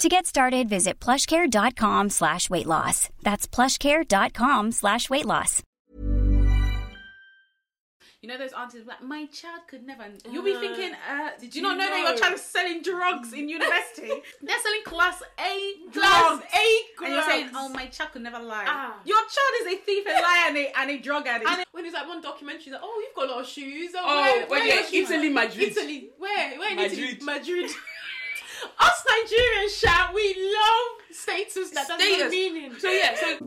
To get started, visit plushcare.com slash weight loss. That's plushcare.com slash weight loss. You know those aunties like my child could never. You'll be thinking, uh, did you not know, that know? your child is selling drugs in university? They're selling class A drugs. Class A drugs. And you're saying, oh, my child could never lie. Ah. Your child is a thief, a liar, and a, and a drug addict. And when it's like one documentary, like, oh, you've got a lot of shoes. Oh, Oh, where, well, where are yeah. Italy, Madrid. Italy, where? Where in Italy? Madrid. Us Nigerians, shout, we love status that doesn't have Status. meaning. So yeah, so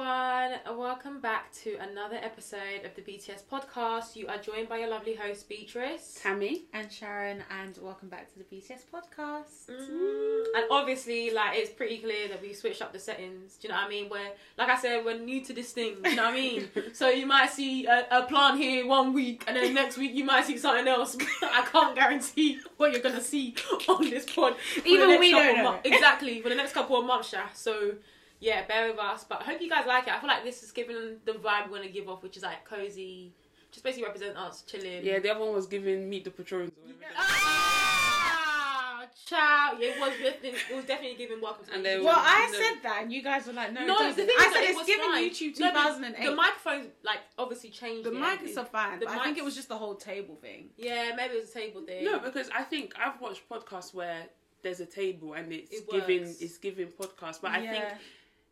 everyone, welcome back to another episode of the BTS podcast. You are joined by your lovely host Beatrice. Tammy. and Sharon, and welcome back to the BTS podcast. Mm, And obviously, like it's pretty clear that we switched up the settings. Do you know what I mean? We're like I said, we're new to this thing. Do you know what I mean? so you might see a, a plant here one week, and then next week you might see something else. I can't guarantee what you're gonna see on this pod. Even we don't know. exactly for the next couple of months, yeah. So. Yeah, bear with us, but I hope you guys like it. I feel like this is giving the vibe we want to give off, which is like cozy, just basically represent us chilling. Yeah, the other one was giving meet the patrons. Or. Ah, ciao. Yeah, it was. It was definitely giving welcome to And they UK. Well, No. I said that, and you guys were like, no, No, it the thing I is said it it's was giving fine. YouTube No, but 2008. The microphones, like, obviously changed. The it. mics are fine, The but I think it was just the whole table thing. Yeah, maybe it was a table thing. No, because I think I've watched podcasts where there's a table and it's It giving it's giving podcast, but I think Yeah.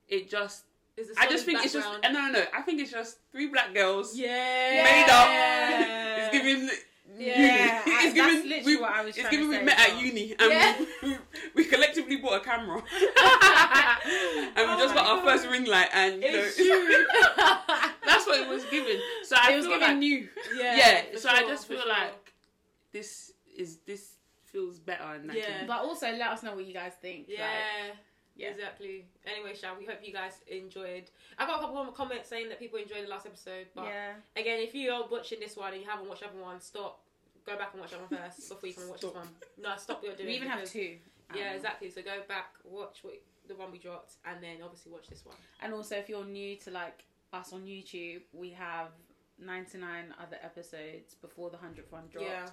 It just is It's a I just solid think it's just no no no I think it's just three black girls yeah, made up. Yeah. It's giving. Yeah, uni. I- it's that's giving. literally we, what I was It's trying giving to we met as at uni and Yeah. we, we collectively bought a camera and we Oh just my got our first ring light and you know, true. that's what it was given. So I It was feel giving like, new. yeah, yeah. for So I just feel sure. like this is this feels better and I Yeah. can- But also, let us know what you guys think. Yeah. Like, yeah. Exactly. Anyway, Shah, we hope you guys enjoyed. I got a couple of comments saying that people enjoyed the last episode, but yeah. again, if you are watching this one and you haven't watched the other one, stop. Go back and watch that one first before you and watch Stop. this one. No, stop what you're doing. We even have because- two. Yeah, Um, exactly. So go back, watch what, the one we dropped, and then obviously watch this one. And also, if you're new to like us on YouTube, we have 99 other episodes before the 100th one dropped Yeah.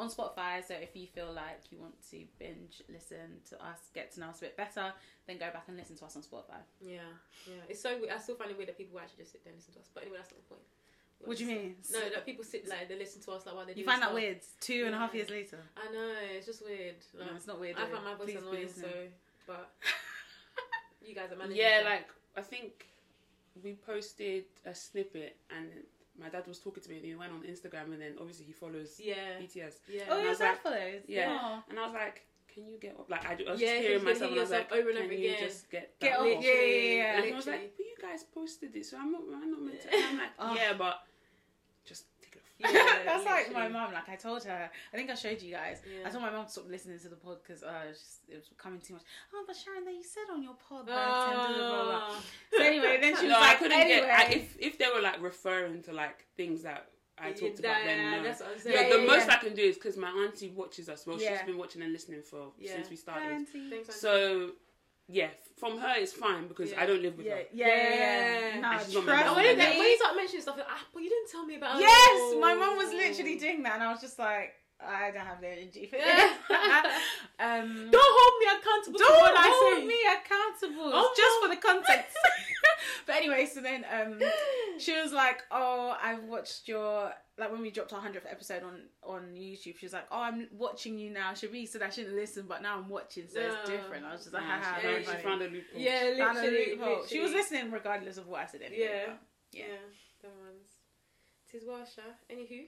On Spotify. So if you feel like you want to binge listen to us, get to know us a bit better, then go back and listen to us on Spotify. Yeah, yeah. It's so weird. I still find it weird that people actually just sit there and listen to us. But anyway, that's not the point. What do you mean? No, that people sit like they listen to us like while they You do find that weird two and a half Yeah. years later. I know it's just weird. No, it's not weird. I though. find my voice Please annoying, so but you guys are managing. Yeah, so- like I think we posted a snippet and my dad was talking to me and he went on Instagram and then obviously he follows yeah, BTS. yeah. Oh, And I yeah, that like- for those. Yeah. And I was like, can you get up? Like I, I was Yeah, just hearing can myself and I was like, over and can over you again. just get Get that off. off? Yeah, yeah, yeah. And he was like, but you guys posted it, so I'm not, I'm not meant to. And I'm like, Oh. yeah, but just take it off. Yeah, That's like my mom. Like I told her, I think I showed you guys. Yeah. I told my mom to stop listening to the pod because uh, it was coming too much. Oh, but Sharon, that you said on your pod that. and blah, blah, blah. Ah. So anyway, then she was no, I couldn't anyway. get. I, if if they were like referring to like things that I Yeah, talked about, yeah, then no. that's what I'm The, saying. Yeah, the yeah, most. I can do is because my auntie watches us. Well, Yeah. she's been watching and listening for Yeah. since we started. Auntie. Thanks, So, yeah, from her it's fine because Yeah. I don't live with Yeah, her. yeah, yeah. Yeah. Nah, And she's trust And when you, me. get, when you start mentioning stuff, you're like, ah, but you didn't tell me about. Yes, it. my mom was literally doing that, and I was just like, I don't have the energy for this. um, Don't hold me accountable don't what I hold say. me accountable. Oh, it's just no. for the content. but anyway, so then um, she was like, "Oh, I've watched your like when we dropped our hundredth episode on on YouTube. She was like, "Oh, I'm watching you now." Shabi said I shouldn't listen, but now I'm watching, so it's Yeah. different. I was just like, Yeah, "Haha, she, very she funny." found a loophole. Yeah, Found a literally. She was listening regardless of what I said. Anyway, Yeah. but- Yeah, them ones. Tis well, Sha. Anywho,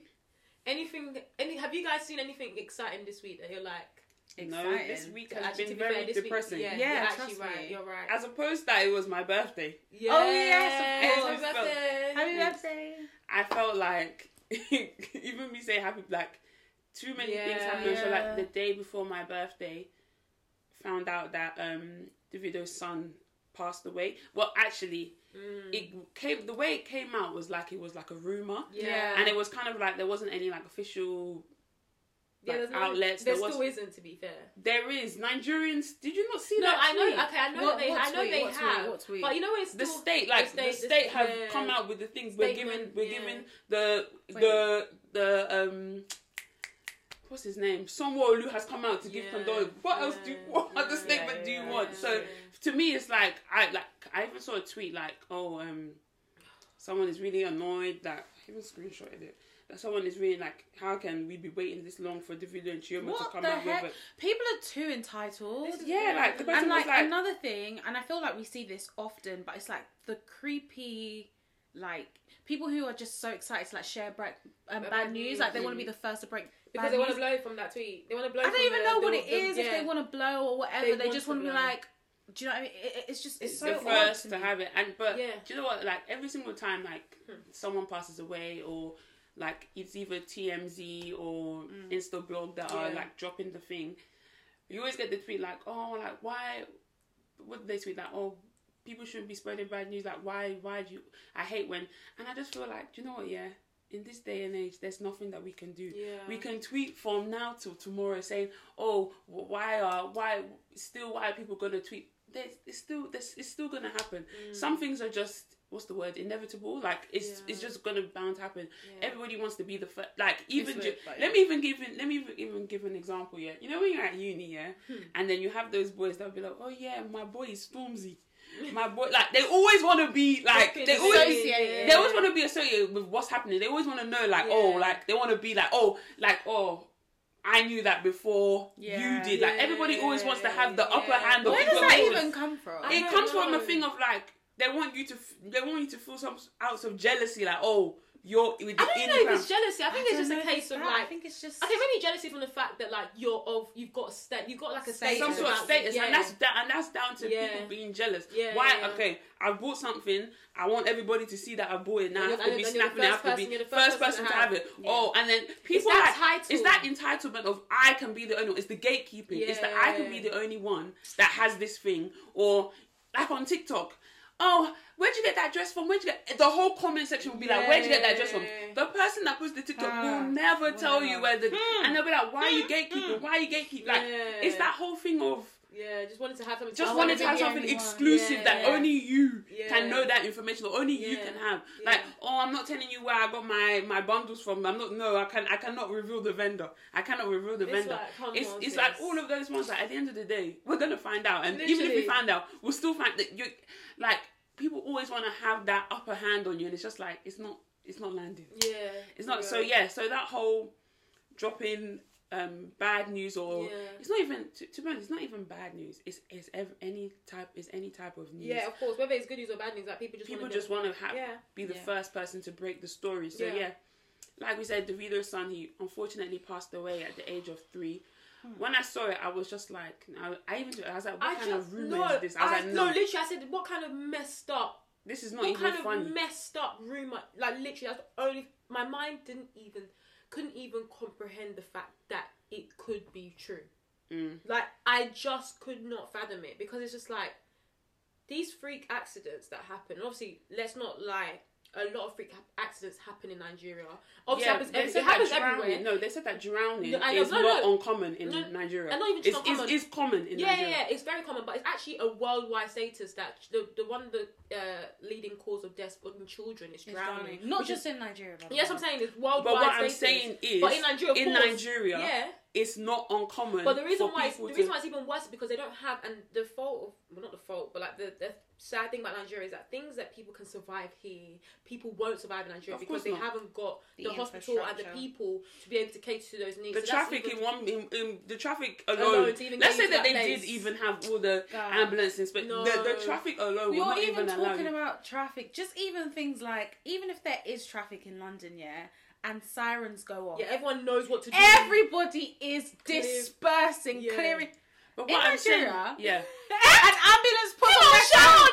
anything? Any? Have you guys seen anything exciting this week that you're like? No, Exciting. this week has actually, been to be very fair, this week- depressing. yeah, Yeah, you're actually trust right. me. You're right. As opposed to that it was my birthday. yes, Oh, yes, of Happy course. birthday. Happy birthday. I felt like even me say happy like too many things Yeah. happened. So like the day before my birthday, found out that um Davido's son passed away. Well, actually, Mm. it came the way it came out was like it was like a rumor, Yeah. and it was kind of like there wasn't any like official. Like, outlets. There There was still isn't, to be fair. There is Nigerians. Did you not see No, that? I know. tweet? Okay, I know What- they. I know tweet? they tweet? have. Tweet? But you know, it's the state like the the state, have yeah. come out with the things we're giving we're yeah. giving the Wait. the the um what's his name Sanwo-Olu has come out to give Yeah, condolence what else do you what other statement do you want so to me it's like I like I even saw a tweet like oh um someone is really annoyed that I even screenshotted it that someone is really like how can we be waiting this long for Davido and Chioma to come the out heck? with it People are too entitled. This is- yeah like the person and was like, like another thing, and I feel like we see this often, but it's like the creepy, like people who are just so excited to like share break, um, Bad bad news, news. like they want to be the first to break. because they want to blow from that tweet. They want to blow. I don't from even the- know the- what it the- is if they want to blow or whatever. They They, want just want to be blow. like, do you know? What I mean? It- it- it's just it's so the first to to have it and but Yeah. do you know what like every single time like Hmm. someone passes away or like it's either TMZ or mm. Instablog that are like dropping the thing. You always get the tweet like oh like why what did they tweet like oh people shouldn't be spreading bad news like why why do you I hate when and I just feel like do you know what yeah in this day and age there's nothing that we can do. Yeah. we can tweet from now till tomorrow saying oh why are why still why are people gonna tweet? There's it's still there's, it's still gonna happen. Mm. Some things are just what's the word inevitable like it's. Yeah. it's just gonna bound to happen Yeah. everybody wants to be the first like even It's ju- weird, let yeah. me even give it let me even, even give an example yeah you know when you're at uni yeah Hmm. and then you have those boys that'll be like oh yeah my boy is Stormzy my boy like they always want to be like they always they always want to be associated with what's happening they always want to know like oh like they want to be like oh like oh I knew that before Yeah. you did. Like everybody always wants to have the upper Yeah. hand of Where does that even come from? It comes from a thing of like they want you to f- they want you to feel some ounce of jealousy. Like oh you're with the I don't know if it's jealousy. I think it's just a case of that. like. I think it's just Okay, maybe jealousy from the fact that like you're of you've got a stat, you've got like a status, some sort of status, yeah. and that's da- and that's down to Yeah. people being jealous. Yeah, Why? yeah. Okay, I bought something. I want everybody to see that I bought it. Now I have to be and you're the snapping. I have to be the first first person person to to have have it. it. Oh, and then people that like it's that entitlement of I can be the only. one. It's the gatekeeping. It's that I can be the only one that has this thing. Or like on TikTok. Oh, where'd you get that dress from? Where'd you get the whole comment section will be like, Where'd you get that dress from? The person that puts the TikTok Ah, will never tell you where the and they'll be like, Why are you gatekeeping? Why are you gatekeeping? Like Yeah. it's that whole thing of yeah, just wanted to have something. just I wanted wanna have something exclusive Yeah. that only you can know that information or only you can have. Like, oh, I'm not telling you where I got my my bundles from. I'm not. No, I can. I cannot reveal the vendor. I cannot reveal the It's vendor. like, it's it's like all of those ones. Like at the end of the day, we're gonna find out, and even if we find out, we'll still find that you like people always want to have that upper hand on you, and it's just like it's not. It's not landing. Yeah, It's not. So yeah. So that whole dropping um, bad news or Yeah. it's not even to, to be honest, it's not even bad news. It's it's ev- any type. It's any type of news. Yeah, of course. Whether it's good news or bad news, like people just People wanna just want to have Yeah. be the Yeah. first person to break the story. So Yeah. yeah. like we said, Davido's son, he unfortunately passed away at the age of three. When I saw it, I was just like, I, I even I was like, what I kind just of rumor no, is this? I was I, like, no, no, literally, I said, what kind of messed up this is not what even kind of messed up rumor? Like literally, that's the only. My mind didn't even, couldn't even comprehend the fact that it could be true. Mm. Like I just could not fathom it because it's just like these freak accidents that happen. Obviously, let's not lie. A lot of freak ha- accidents happen in Nigeria. Obviously, Yeah, it happens, every, it happens drowning. everywhere. No, they said that drowning No, is no, not no. uncommon in No, Nigeria. I know even it's, it's not it's, common. it's common in Yeah, Nigeria. yeah, yeah, it's very common, but it's actually a worldwide status that the the one the uh, leading cause of death in children is drowning. Not which is- just in Nigeria. Yes, way. I'm saying it's worldwide. But what I'm saying is, but in Nigeria, in course, Nigeria, yeah. It's not uncommon. But the reason for why it's, the to- reason why it's even worse is because they don't have and the fault of well not the fault but like the, the sad thing about Nigeria is that things that people can survive here people won't survive in Nigeria Of because they not. haven't got the, The hospital and the people to be able to cater to those needs. the So traffic in one in, in the traffic Alone alone. even let's say that that they place. did even have all the God. ambulances, but No. the, the traffic alone will You're not even even talking you. about traffic. Just even things like, even if there is traffic in London, yeah, and sirens go off, yeah, everyone knows what to do. everybody is dispersing, Yeah. clearing. But in what I'm saying, Nigeria, yeah, An ambulance put on their shout side. on.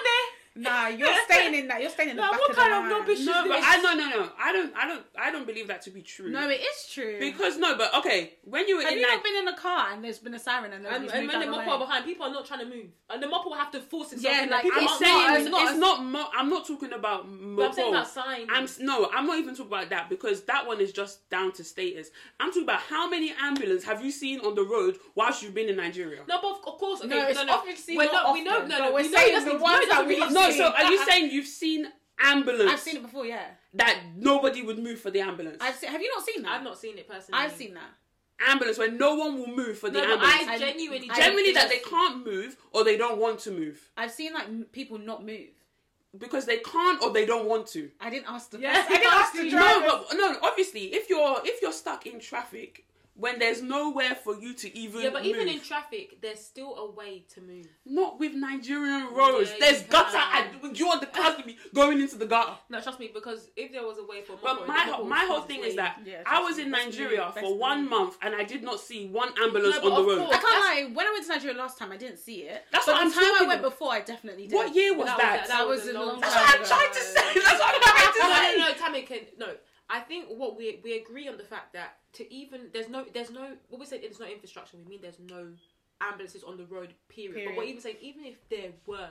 Nah, you're staying in that. You're staying in the Nah, back what of kind the of line. rubbish is no, but this? I no no no, I don't I don't I don't believe that to be true. No, it is true. because no, but okay, when you were have in you that, not been in a car and there's been a siren and And, and when the out mopper way? are behind, people are not trying to move, and the mopper will have to force itself. Yeah, in, like, people I'm it's aren't- saying not- it's, it's not- it's not. Mo- I'm not talking about. But I'm saying mopo. about signs. I'm no, I'm not even talking about that because that one is just down to status. I'm talking about how many ambulance have you seen on the road whilst you've been in Nigeria? No, but of of course, okay, No, it's no, no. obviously We're not we know, often, no, no, we're saying the ones that we have No, so are you saying you've seen ambulance I've seen it before. Yeah, that nobody would move for the ambulance? I've seen. Have you not seen that? I've not seen it personally. I've seen that. ambulance where no one will move for the No, but ambulance. I I- genuinely, I- Generally, that they can't move or they don't want to move I've seen like people not move. because they can't or they don't want to. I didn't ask the. Yes, I didn't ask the driver. No, but no. Obviously, if you're if you're stuck in traffic when there's nowhere for you to even Yeah, but even in traffic, there's still a way to move. not with Nigerian roads. Yeah, there's you gutter. And, do you want the cars to be going into the gutter? No, trust me, because if there was a way for, But mopper, my the my whole thing its is that Yeah, I was trust in me. Best Nigeria for one believe. month and I did not see one ambulance No, on the road. course. I can't lie. When I went to Nigeria last time, I didn't see it. That's but what the I'm time I talking went about. before, I definitely did. What year was That that? was- That was a a long long That's time what I'm trying to say. That's what I'm trying to say no, say. no, no, Tammy can no. I think what we we agree on the fact that to even there's no there's no what we say there's no infrastructure. We mean there's no ambulances on the road. Period. But we're even saying even if there were.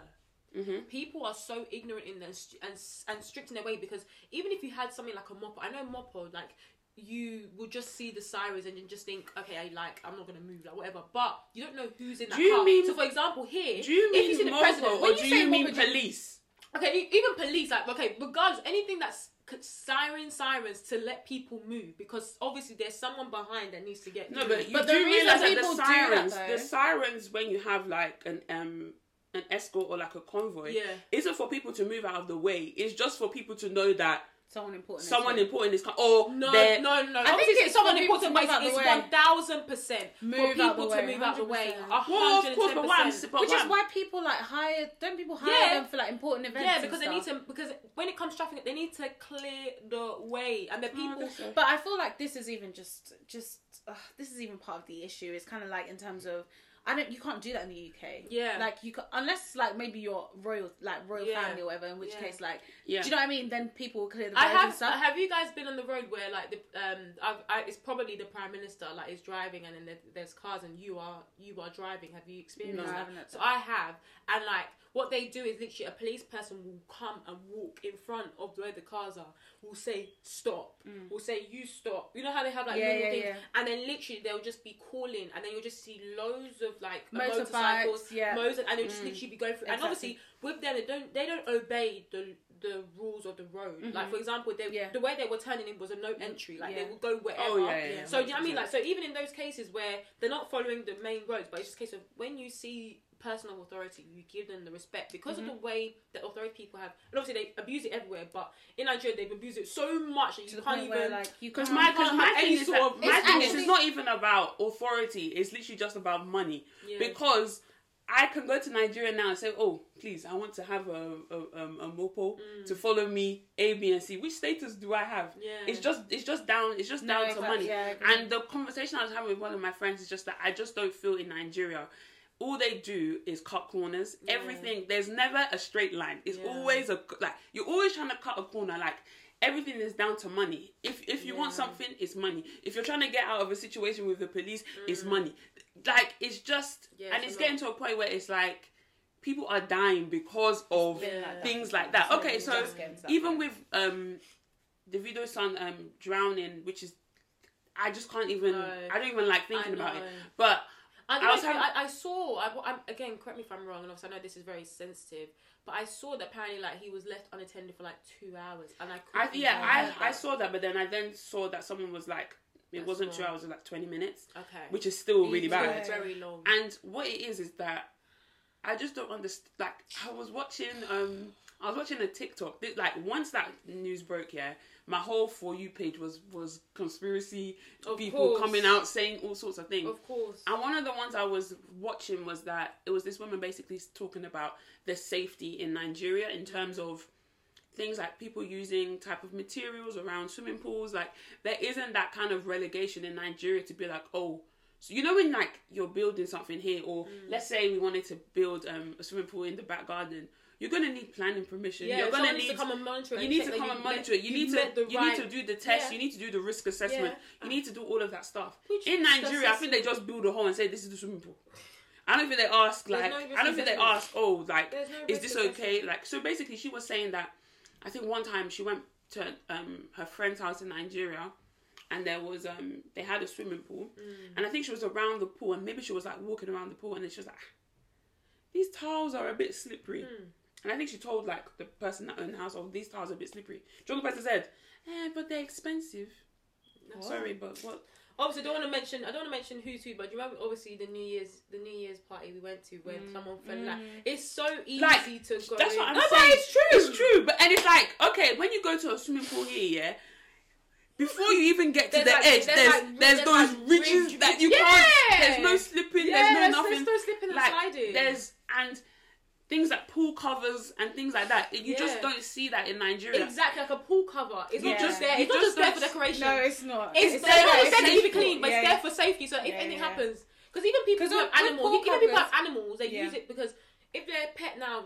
Mm-hmm. People are so ignorant in their and and strict in their way because even if you had something like a mopper, I know mopper like you would just see the sirens and you just think, okay, I like I'm not gonna move like whatever. But you don't know who's in that Do you car. mean- so for example, here, Do you if you see mean the president, mopo when or do say you mean mopper, police? Okay, e- even police, like, okay, regardless, anything that's c- siren sirens to let people move because obviously there's someone behind that needs to get. No, through. but you But do reason realize that people the do that, sirens, the sirens, when you have like an um an escort or like a convoy, Yeah. isn't for people to move out of the way. It's just for people to know that Someone important. someone here. important is coming. Or no, they're- no, no. think Obviously, it's it's someone important, to but it's one thousand percent for people to move out of the way. A Well, hundred of course, but what I'm, percent. but Which what is I'm- why people like hire. Don't people hire Yeah. them for like important events? Yeah, and because they need to. Because when it comes to traffic, they need to clear the way, and the people. guess so. But I feel like this is even just just uh, this is even part of the issue. It's kind of like in terms of I don't you can't do that in the UK. Yeah. Like you can, unless like maybe you're royal like royal Yeah. family or whatever. In which Yeah. case like Yeah. do you know what I mean? Then people will clear the I have. Have you guys been on the road where like the um, I've, I, it's probably the prime minister like is driving and then there, there's cars and you are you are driving. Have you experienced No, I that? haven't So. I have, and like what they do is literally a police person will come and walk in front of where the cars are. Will say stop. Will say you stop. You know how they have like Mm. Yeah, little yeah, things, yeah. and then literally they'll just be calling, and then you'll just see loads of like Motorbikes, motorcycles, yeah. motor, and they'll just literally be going through. And obviously with them, they don't they don't obey the the rules of the road. Like for example, they, Mm-hmm. Yeah. the way they were turning in was a no entry. Like Yeah. they will go wherever. Oh, yeah, yeah, yeah. So do you know what I mean? Like so even in those cases where they're not following the main roads, but it's just a case of when you see personal authority, you give them the respect because Mm-hmm. of the way that authority people have. And obviously they abuse it everywhere, but in Nigeria they've abused it so much that you to the can't even. where like you Because my, cause my thing any is sort that, of- my thing is actually- it's not even about authority. It's literally just about money. Yeah. Because I can go to Nigeria now and say, "Oh, please, I want to have a a, um, a mopo to follow me A, B, and C." Which status do I have? Mm. Yeah. It's just it's just down it's just No, down exactly, to money. yeah, and the conversation I was having with one of my friends is just that I just don't feel in Nigeria. All they do is cut corners. Everything there's never a straight line. It's Yeah. always a like you're always trying to cut a corner. Like everything is down to money. If if you want something, it's money. If you're trying to get out of a situation with the police, it's Mm. money. Like it's just Yeah, and it's it's getting to a point where it's like people are dying because of been like that. things like that. So Okay, so just getting to that even with um, Davido's son um drowning, which is I just can't even. No. I don't even like thinking about it. But And I was I, having- I, I saw. I, I'm, again, correct me if I'm wrong, and obviously I know this is very sensitive, but I saw that apparently like he was left unattended for like two hours, and I I yeah, I I saw that, but then I then saw that someone was like, it That's wasn't two hours, it was like twenty minutes, Okay, which is still really It's bad. very long. And what it is is that I just don't understand. Like I was watching, um, I was watching a TikTok. Like once that news broke, yeah, my whole for you page was was conspiracy Of people course. coming out saying all sorts of things. of course. And one of the ones I was watching was that it was this woman basically talking about the safety in Nigeria in terms of things like people using type of materials around swimming pools. Like there isn't that kind of relegation in Nigeria to be like, oh, so you know when like you're building something here, or Mm. let's say we wanted to build um, a swimming pool in the back garden. You're gonna need planning permission. Yeah, you're gonna need to come and monitor it You need to come and monitor it. You need to you need to do the test. Yeah. You need to do the risk assessment. Yeah. You need to do all of that stuff. Which in Nigeria, I think they just build a hole and say this is the swimming pool. I don't think they ask like no I don't think they ask oh like no is this okay like so basically she was saying that I think one time she went to um her friend's house in Nigeria and there was um they had a swimming pool Mm. and I think she was around the pool and maybe she was like walking around the pool and then she was like "Ah, these tiles are a bit slippery Mm. And I think she told like the person that owned the house oh these tiles are a bit slippery do you know the person said eh but they're expensive sorry but what Obviously, I don't want to mention. I don't want to mention who's who, but do you remember obviously the New Year's the New Year's party we went to when someone fell in like it's so easy Like, to go. That's in. what I'm no, saying. But it's true. It's true. But and it's like, okay, when you go to a swimming pool here, yeah, before you even get to There's the like- edge, there's there's like- there's there's those like ridges ridge- that you Yeah. can't. There's no slipping. Yeah, there's no nothing. there's no slipping and like, sliding. There's and things like pool covers and things like that. You just don't see that in Nigeria. Exactly like a pool cover. It's not just there. You It's not just just there for decoration. No, it's not. It's, It's there, there for it's there to keep it safety. clean, but Yeah. it's there for safety. So if Yeah, anything yeah, yeah. happens, because even people who have with- with animals, pool even people have animals, they Yeah. use it because if they're a pet now,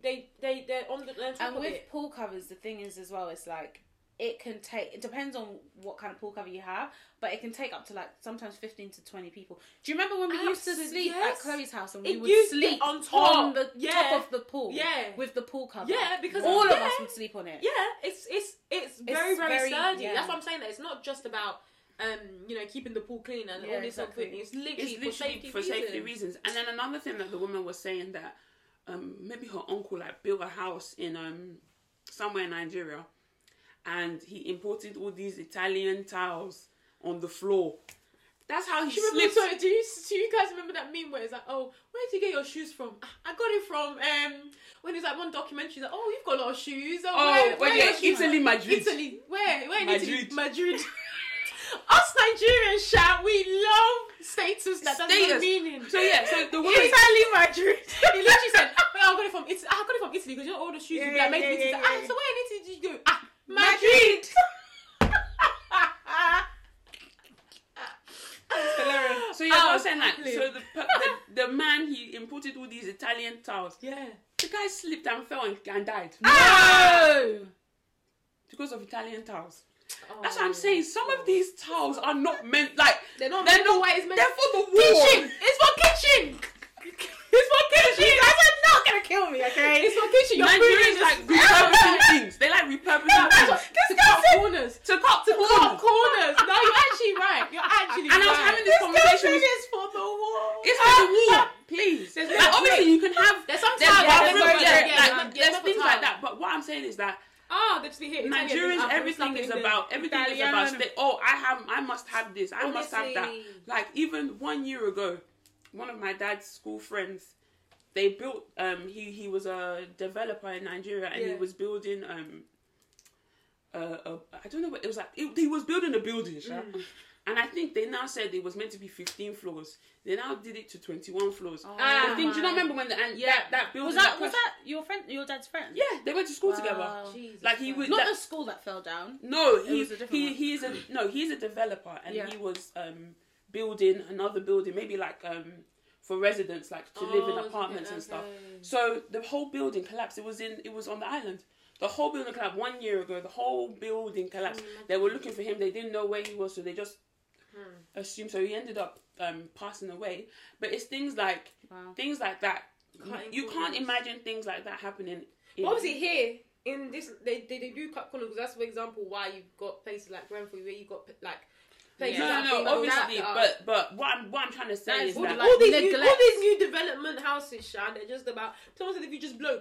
they they they're on the they're on top And of with it. pool covers, the thing is as well, it's like it can take. It depends on what kind of pool cover you have, but it can take up to like sometimes fifteen to twenty people. Do you remember when we used to sleep yes. at Chloe's house and we It would used sleep on top. the Yeah. top of the pool, Yeah. with the pool cover, Yeah, because all of us would sleep on it. Yeah, it's it's it's very very, very- sturdy. yeah. That's what I'm saying. That it's not just about um you know keeping the pool clean and Yeah, all this exactly. other thing. It's literally, it's literally for safety for reasons. safety reasons. And then another thing that the woman was saying that um, maybe her uncle like built a house in um, somewhere in Nigeria, and he imported all these Italian towels on the floor. That's how he Do you remember? slipped. So, do you do you guys remember that meme where it's like, oh, where did you get your shoes from? I got it from um when it's like one documentary like, oh, you've got a lot of shoes. Oh, Oh, where, where you're shoes? Italy, Madrid. Italy, where? Where in Madrid. Italy? Madrid. Us Nigerians, shout, we love status that doesn't Status. meaning. So yeah, so the woman. Italy, Madrid. he literally said, well, I got it from Italy. I got it from Italy because you know all the shoes Yeah, you be like made yeah, in Italy. yeah, ah, yeah. so where in Italy did you go? So yeah, I was Oh, saying like, exactly. so the, the the man he imported all these Italian towels. yeah. The guy slipped and fell and, and died No. because of Italian towels. Oh, That's what I'm saying. Some of these towels are not meant like They're not they're meant for not. what it's meant They're for the wall. Kitchen. It's for kitchen. It's for kitchen. You guys are not gonna kill me, okay? It's for kitchen. You're Nigerians like this- repurposing things. They like repurposing things to cut corners. to cut To cut corners. No, you're actually right. You're actually And I was having this conversation with. is for the wall. It's for the wall, please. There's Like, obviously, you can have. There's some There's, yeah, bathroom- there's yeah, yeah, like, yeah, there's things like that. But what I'm saying is that Ah, they just be hitting. Nigerians, everything is about everything is about. Oh, I have, I must have this. I must have that. Like even one year ago, one of my dad's school friends, they built. Um, he he was a developer in Nigeria, and he was building. Um, uh, uh, I don't know what it was like. It, he was building a building. Mm. and I think they now said it was meant to be 15 floors. They now did it to 21 floors. Ah, the thing, do you not remember when the and Yeah. that, that building Was that was that your friend, your dad's friend? Yeah, they went to school together. Wow. Jesus Like he was Not that- the school that fell down. no, he a he one. he's a no, he's a developer, and Yeah. he was um building another building, maybe like um for residents, like to live in Oh, apartments okay, and stuff. So the whole building collapsed. It was in it was on the island. The whole building collapsed one year ago. The whole building collapsed. They were looking for him. They didn't know where he was, so they just Hmm. assumed. So he ended up um passing away. But it's things like Wow. things like that Cutting you can't imagine things like that happening. In, But obviously here in this they, they, they do cut corners because that's for example why you've got places like Grenfell where you've got like places no, no, no. Obviously, but but what I'm what I'm trying to say That is is all, that what, all like, these new, all these new development houses, Shan, they're just about. Someone said if you just blow.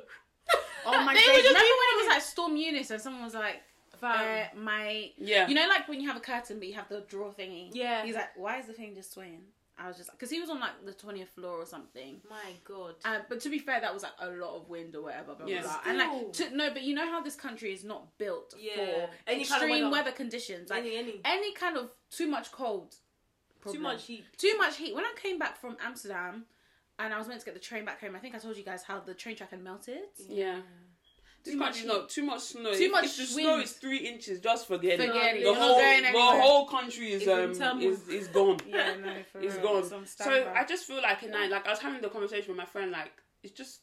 Oh my They days! were just Remember when it was like Storm Eunice and someone was like, uh, my yeah. You know, like when you have a curtain, but you have the draw thingy. Yeah. He's like, why is the thing just swaying? I was just because he was on like the twentieth floor or something. My God. Uh, but to be fair, that was like a lot of wind or whatever. Blah, Yeah. blah, blah. And like, to, no, but you know how this country is not built Yeah. for Any kind of extreme weather. weather. conditions. Like Any- any. kind of too much cold, Too much heat. too much heat. When I came back from Amsterdam, and I was meant to get the train back home, I think I told you guys how the train track had melted. yeah. Too Too much snow. Too much snow. Too much if the wind. snow is three inches, just forget, Forget it. it. The whole the whole country is um is is gone. Yeah, no, for It's real. gone. So. I just feel like at night, like I was having the conversation with my friend, like it's just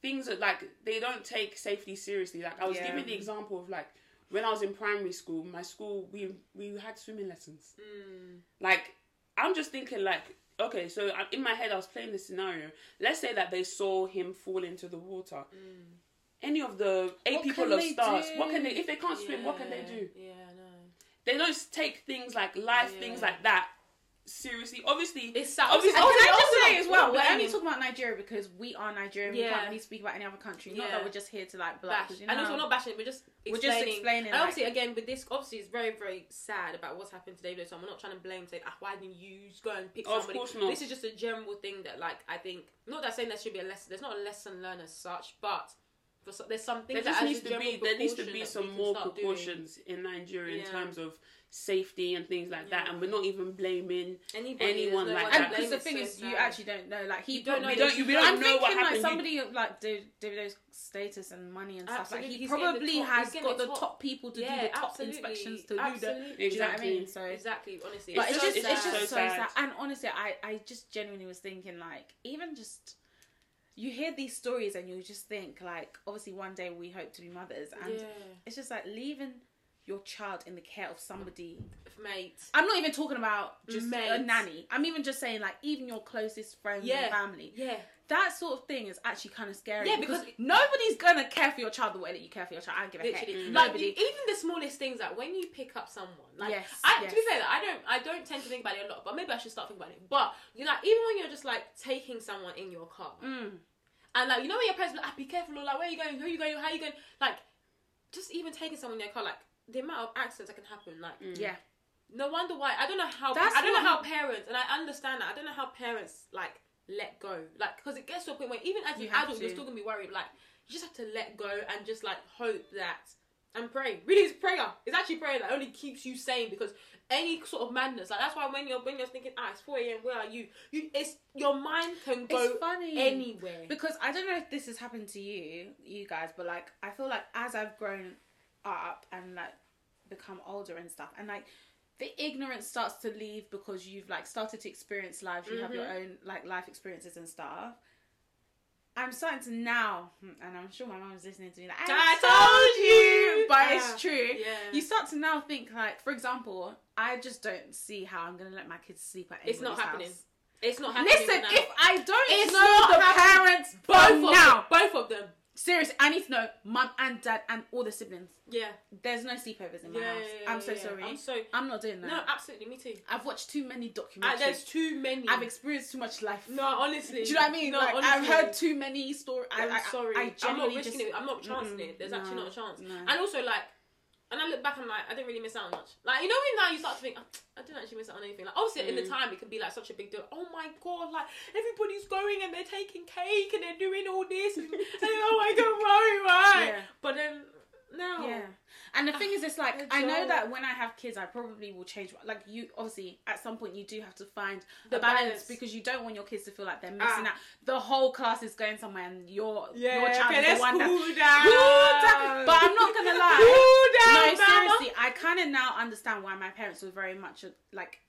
things that like they don't take safety seriously. Like I was Yeah. giving the example of like when I was in primary school, my school we we had swimming lessons. Mm. Like I'm just thinking like. Okay, so in my head, I was playing this scenario. Let's say that they saw him fall into the water. Any of the eight What people of stars, do? what can they? If they can't swim, what can they do? Yeah, I know. They don't take things like life, things like that seriously. Obviously, It's sad. Obviously- And can I also just say as well, we're only talking about Nigeria because we are Nigerian. We can't really speak about any other country. Not Yeah. that we're just here to like black. bash. You And know? also, we're not bashing we're just We're explaining. just explaining, And like- obviously, again, with this, obviously, it's very, very sad about what's happened today. So we're not trying to blame, say, ah, why didn't you go and pick Of somebody? course not. This is just a general thing that, like, I think, not that saying there should be a lesson, there's not a lesson learned as such, but for so, there's some things there that just needs to be there needs to be some more start doing. precautions in Nigeria in terms of safety and things like that, and we're not even blaming Anybody, anyone no like that. And because the thing so is, you actually don't know. Like he You don't know probably the- We don't- you, we don't I'm know thinking what like happened. You- somebody of, like Dav- Davido's status and money and stuff. Like he He's probably top- has got the the top- top people to Yeah, do the top absolutely. inspections to Absolutely. do the. Do you know what I Exactly. mean? So. Exactly, honestly. But It's it's, just- just, it's it's just just so so sad. sad. And honestly, I, I just genuinely was thinking like, even just you hear these stories and you just think like, obviously one day we hope to be mothers, and Yeah. it's just like leaving your child in the care of somebody. mate. I'm not even talking about just a nanny. I'm even just saying like even your closest friends Yeah. and family. Yeah. That sort of thing is actually kind of scary. Yeah, because- nobody's gonna care for your child the way that you care for your child. I don't give a Literally, heck. like Nobody. you- even the smallest things, like when you pick up someone, like Yes, I, to be yes. fair, I don't, I don't tend to think about it a lot, but maybe I should start thinking about it. But you know, even when you're just like taking someone in your car, Mm. and like you know when your parents be like, ah, be careful, or like where are you going, who are you going, how are you going, like just even taking someone in your car, like the amount of accidents that can happen, like yeah. no wonder why. I don't know how. That's I don't know how parents, and I understand that. I don't know how parents like let go, like because it gets to a point where even as You an adult, you're still gonna be worried. Like you just have to let go and just like hope that and pray. Really, it's prayer. It's actually prayer that only keeps you sane because any sort of madness, like that's why when you're when you're thinking, ah, it's four a.m. Where are you? You, it's your mind can go anywhere. because I don't know if this has happened to you, you guys, but like I feel like as I've grown up and like become older and stuff, and like the ignorance starts to leave because you've like started to experience life. You have your Mm-hmm. own like life experiences and stuff. I'm starting to now, and I'm sure my mum's listening to me. Like, I, I told you! but Ah, it's true. yeah. You start to now think like, for example, I just don't see how I'm gonna let my kids sleep at. it's not happening. house. It's not happening. Listen, now. if I don't It's know not the happening. parents both of now, them, both of them, seriously, I need to know mum and dad and all the siblings. yeah. There's no sleepovers in my Yeah, house. yeah, yeah, I'm so sorry. I'm so I'm not doing that. no, absolutely, me too. I've watched too many Uh, documentaries. there's too many. I've experienced too much life. no, honestly. Do you know what I mean? No, like, honestly. I've heard too many stories. I'm I, sorry. I, am not risking just, it. I'm not chancing Mm-mm. it. There's actually not a chance. no. And also, like, and I look back and like, I didn't really miss out on much. Like, you know, when now you start to think, "Oh, I didn't actually miss out on anything. Like, obviously, in the Mm. time, it could be like such a big deal. Oh my god, like everybody's going and they're taking cake and they're doing all this. And, and oh my god, worry, right? Yeah. But then now, Yeah. And the thing is, it's like I know that when I have kids, I probably will change. Like you, obviously, at some point, you do have to find The balance, balance. because you don't want your kids to feel like they're missing Ah. out. The whole class is going somewhere, and your yeah. your child okay, is the one that. cool down. Cool down. But I'm not gonna lie. Cool down, no, mama. seriously, I kind of now understand why my parents were very much like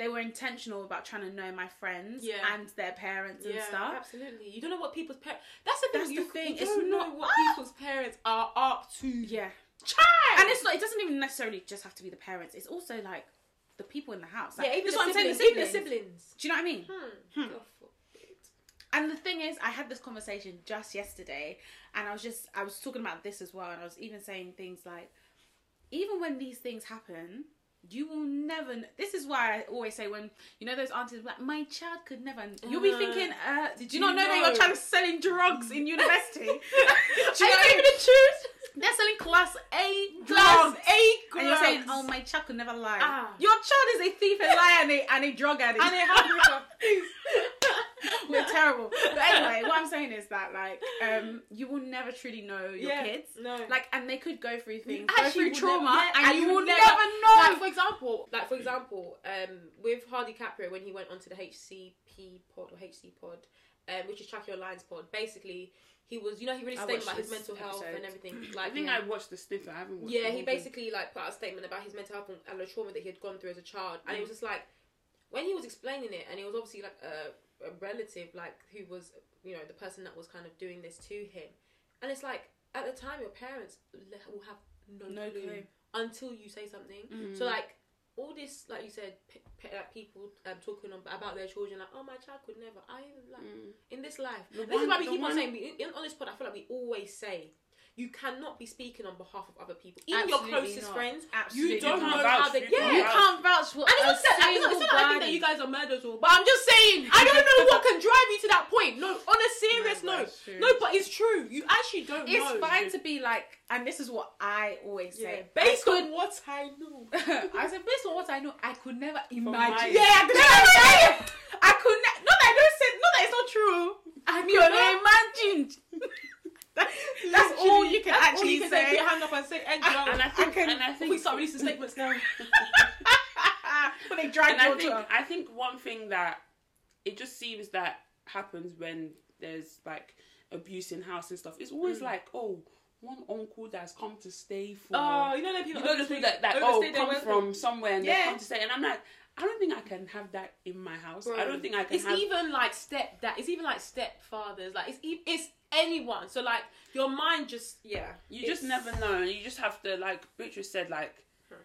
they were intentional about trying to know my friends Yeah. and their parents and Yeah, stuff. absolutely. You don't know what people's parents. That's the thing. That's you, the thing, You it's don't know what Ah! people's parents are up to. Yeah. Child. And it's not. It doesn't even necessarily just have to be the parents. It's also like the people in the house. Like, yeah, even that's what I'm saying. siblings. The siblings. siblings. Do you know what I mean? Hmm. Forbid. And the thing is, I had this conversation just yesterday, and I was just I was talking about this as well, and I was even saying things like, even when these things happen, you will never. This is why I always say when you know those aunties like my child could never. You'll be Uh, thinking, uh, did you you not know, that your child is selling drugs in university? Do you know me the truth? They're selling class A drugs. Class A drugs. And you're saying, oh, my child could never lie. Ah. Your child is a thief, a liar, and a, and a drug addict. And a. We're terrible. But anyway, what I'm saying is that like um you will never truly know your Yeah, kids. no. Like and they could go through things, go through trauma, never- yeah, and, you will never, never- know. Like for example, like for example, um, with Hardy Caprio when he went onto the HCP pod or HC pod, um, which is Track Your Lines pod. Basically, he was, you know, he really stated about his mental health episode. and everything. Like, I think yeah. I watched the snippet. I haven't watched. Yeah, he whole thing. basically like put out a statement about his mental health and, and the trauma that he had gone through as a child, and Mm. it was just like when he was explaining it, and it was obviously like a, a relative, like who was you know the person that was kind of doing this to him, and it's like at the time your parents will have no, No clue, clue. until you say something. Mm. So like all this, like you said, p- p- like people um, talking on, about their children, like oh my child could never. I like Mm. in this life. The this is why we keep on saying we, on this pod. I feel like we always say. You cannot be speaking on behalf of other people, even Absolutely your closest not. friends. Absolutely you don't know You can't how they. you Yeah, you can't vouch for and it's not, that, it's not, it's not like I think that you guys are murderers all, but I'm just saying I don't know what can drive you to that point. No, on a serious No, note, no, but it's true. You actually don't It's know. Fine to be like, and this is what I always yeah, say. based I on what I know. I said based on what I know, I could never imagine. Yeah, I could never. I could ne- not that I don't say not that it's not true. I could could imagine. That's, that's all you can That's all actually you can say. Put your hand up and say, "Egg And I think, can- and I We think, start releasing statements now. when they drag and I think, I think one thing that it just seems that happens when there's like abuse in house and stuff. It's always mm. like, oh, one uncle that's come to stay for. Oh, you know you people. know the people that, that oh come from somewhere and they come to stay, and I'm like, I don't think I can have that in my house. I don't think I can It's have. even like step that. It's even like stepfathers. Like it's e- it's anyone. So like your mind just yeah. You just never know, and you just have to, like Beatrice said, like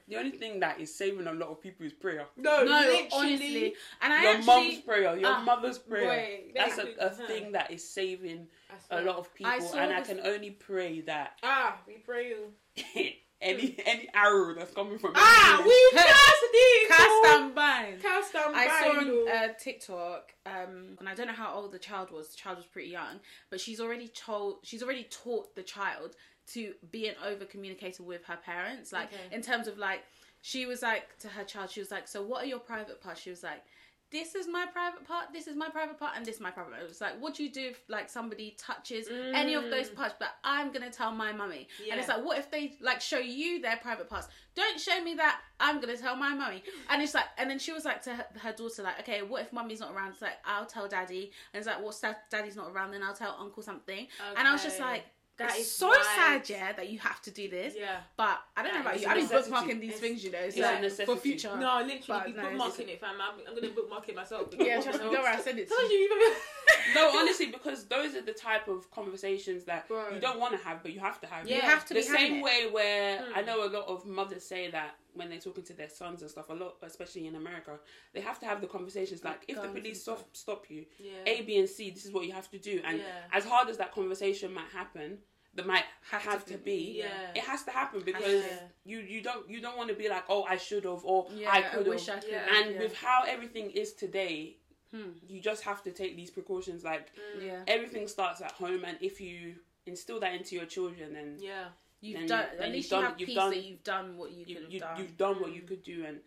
the only thing that is saving a lot of people is prayer. No, no, literally. honestly, and I your actually mum's prayer, your Ah, mother's prayer. boy, That's a, a uh-huh. thing that is saving a lot of people, I and I can only pray that Ah, we pray you. any any arrow that's coming from Ah, we cast these. cast and bind. Cast and I saw on uh, TikTok, um, and I don't know how old the child was. The child was pretty young, but she's already told, she's already taught the child to be an over communicator with her parents. Like Okay. in terms of like, she was like to her child, she was like, "So what are your private parts?" She was like. This is my private part. This is my private part, and this is my private part. It was like, what do you do if like somebody touches any of those mm. parts? But I'm gonna tell my mummy, and it's like, what if they like show you their private parts? Don't show me that. I'm gonna tell my mummy. And it's like, and then she was like to her, her daughter, like, okay, what if mummy's not around? It's like, I'll tell daddy. And it's like, well, well, daddy's not around, then I'll tell uncle something. And I was just like, That that is is so wild. sad, yeah, that you have to do this. Yeah. But I don't know about you. I've been necessity. bookmarking these It's- things, you know. It's it's a like for future. No, literally, But be no, it's bookmarking it, fam. I'm, I'm gonna bookmark it myself. Yeah, trust me. Don't worry, I send it to Told you. you. No, honestly, because those are the type of conversations that Bro. you don't want to have, but you have to have. You Yeah. have to the be having same it. way where I Hmm. know a lot of mothers say that when they're talking to their sons and stuff, a lot, especially in America, they have to have the conversations like, if the police stop, stop you, Yeah. A, B, and C, this is what you have to do. And Yeah. as hard as that conversation might happen, that might have, to, be, Yeah. it has to happen because to. you you don't you don't want to be like, oh, I should have or Yeah, I I could have. Yeah. And yeah. with how everything is today, Hmm. you just have to take these precautions. Like yeah, everything starts at home, and if you instill that into your children, then Yeah. You've done. you- at least done- you have you've peace done- that you've done what you could you, have you, done. you've done what you could do, and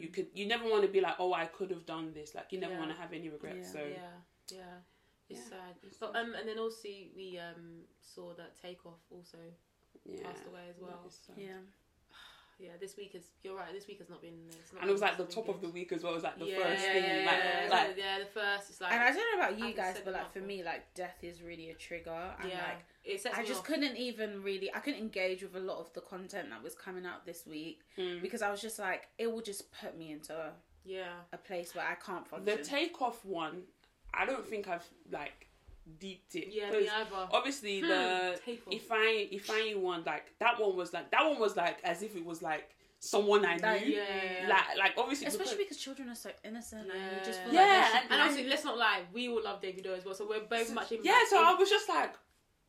you could. You never want to be like, oh, I could have done this. Like you never Yeah. want to have any regrets. Yeah. So Yeah. Yeah. It's Yeah. sad. But, um, and then also we um saw that Takeoff also yeah, passed away as well. Yeah. Yeah, this week is. You're right. This week has not been. It's not And it was like the something top of the week as well. It was like the yeah, first yeah, thing. Yeah, like, yeah, like yeah, the first. It's like. And I don't know about you guys, but like for for- me, like death is really a trigger. And yeah. like it sets I me just off. couldn't even really I couldn't engage with a lot of the content that was coming out this week Mm. because I was just like it will just put me into a, Yeah. a place where I can't function. the function. takeoff one. I don't think I've like deeped it. Yeah, me either. Obviously, Hmm, the if I if I one like that one was like that one was like as if it was like someone I knew. Like, yeah. yeah, Like, like obviously, Especially because- because children are so innocent and Yeah. you just feel Yeah, like and- should And obviously, let's not lie, we all love David Davido as well, so we're both much in. yeah. So in- I was just like,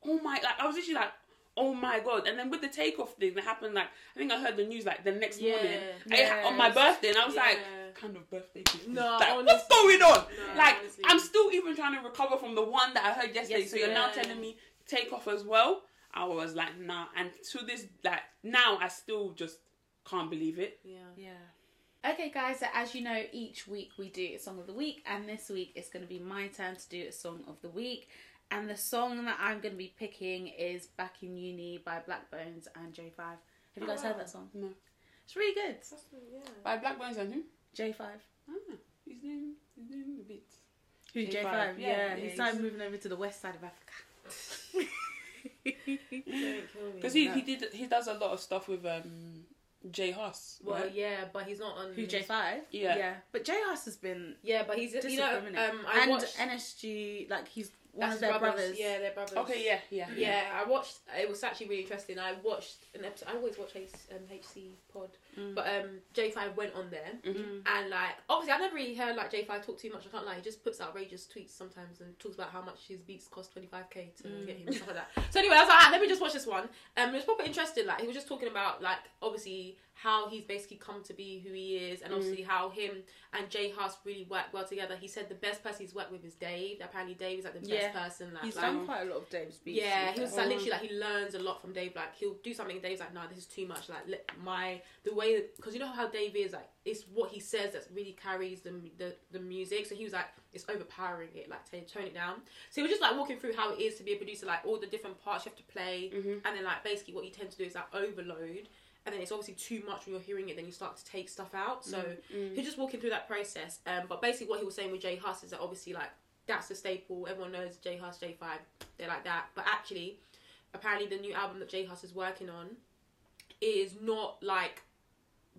oh my, like I was literally like. Oh my god! And then with the takeoff thing that happened, like I think I heard the news like the next Yeah. morning I- on my birthday, and I was Yeah. like, "Kind of birthday gift No, that? honestly. what's going on?" No, like honestly. I'm still even trying to recover from the one that I heard yesterday. so you're now telling me take off as well. I was like, nah. And to this, like now, I still just can't believe it. yeah. Yeah. Okay, guys, so as you know, each week we do a song of the week, and this week it's going to be my turn to do a song of the week. And the song that I'm going to be picking is Back in Uni by Blaqbonez and J5. Have you guys heard that ah, song? No. It's really good. Yeah. By Blaqbonez and who? Jae5. Ah, he's doing, he's doing a bit. Who, Jae5, Jae5? yeah, Yeah, yeah, he he's- started moving over to the west side of Africa. Because he, he did he does a lot of stuff with um J Hus. Well, right? yeah, but he's not on. Who, Jae5? Yeah. Yeah. But J Hus has been Yeah, but he's you know um I and watched NSG, like, he's one that's of their his brothers. Yeah, they're brothers. Okay, yeah, yeah, Yeah, I watched. It was actually really interesting. I watched an episode. I always watch H, um, HC Pod, Mm. but um, Jae5 went on there, Mhm. and like obviously I've never really heard like Jae5 talk too much. I can't lie. He just puts outrageous tweets sometimes and talks about how much his beats cost twenty five k to Mm. get him and stuff like that. So anyway, I was like, ah, let me just watch this one. Um, it was proper interesting. Like he was just talking about like obviously how he's basically come to be who he is, and obviously Mm. how him and J Hus really work well together. He said the best person he's worked with is Dave. Apparently Dave is like the Yeah. best person. Like, He's like, done quite a lot of Dave's beats. yeah, he was fair. like literally like he learns a lot from Dave. Like he'll do something, and Dave's like, "No, this is too much." Like my the way because you know how Dave is like it's what he says that really carries the the, the music. So he was like, it's overpowering it. Like t- tone it down. So he was just like walking through how it is to be a producer, like all the different parts you have to play, Mm-hmm. and then like basically what you tend to do is like overload. And then it's obviously too much when you're hearing it. Then you start to take stuff out. So Mm-hmm. he's just walking through that process. Um, but basically what he was saying with J Hus is that obviously like that's the staple. Everyone knows J Hus, J Five. They're like that. But actually, apparently, the new album that J Huss is working on is not like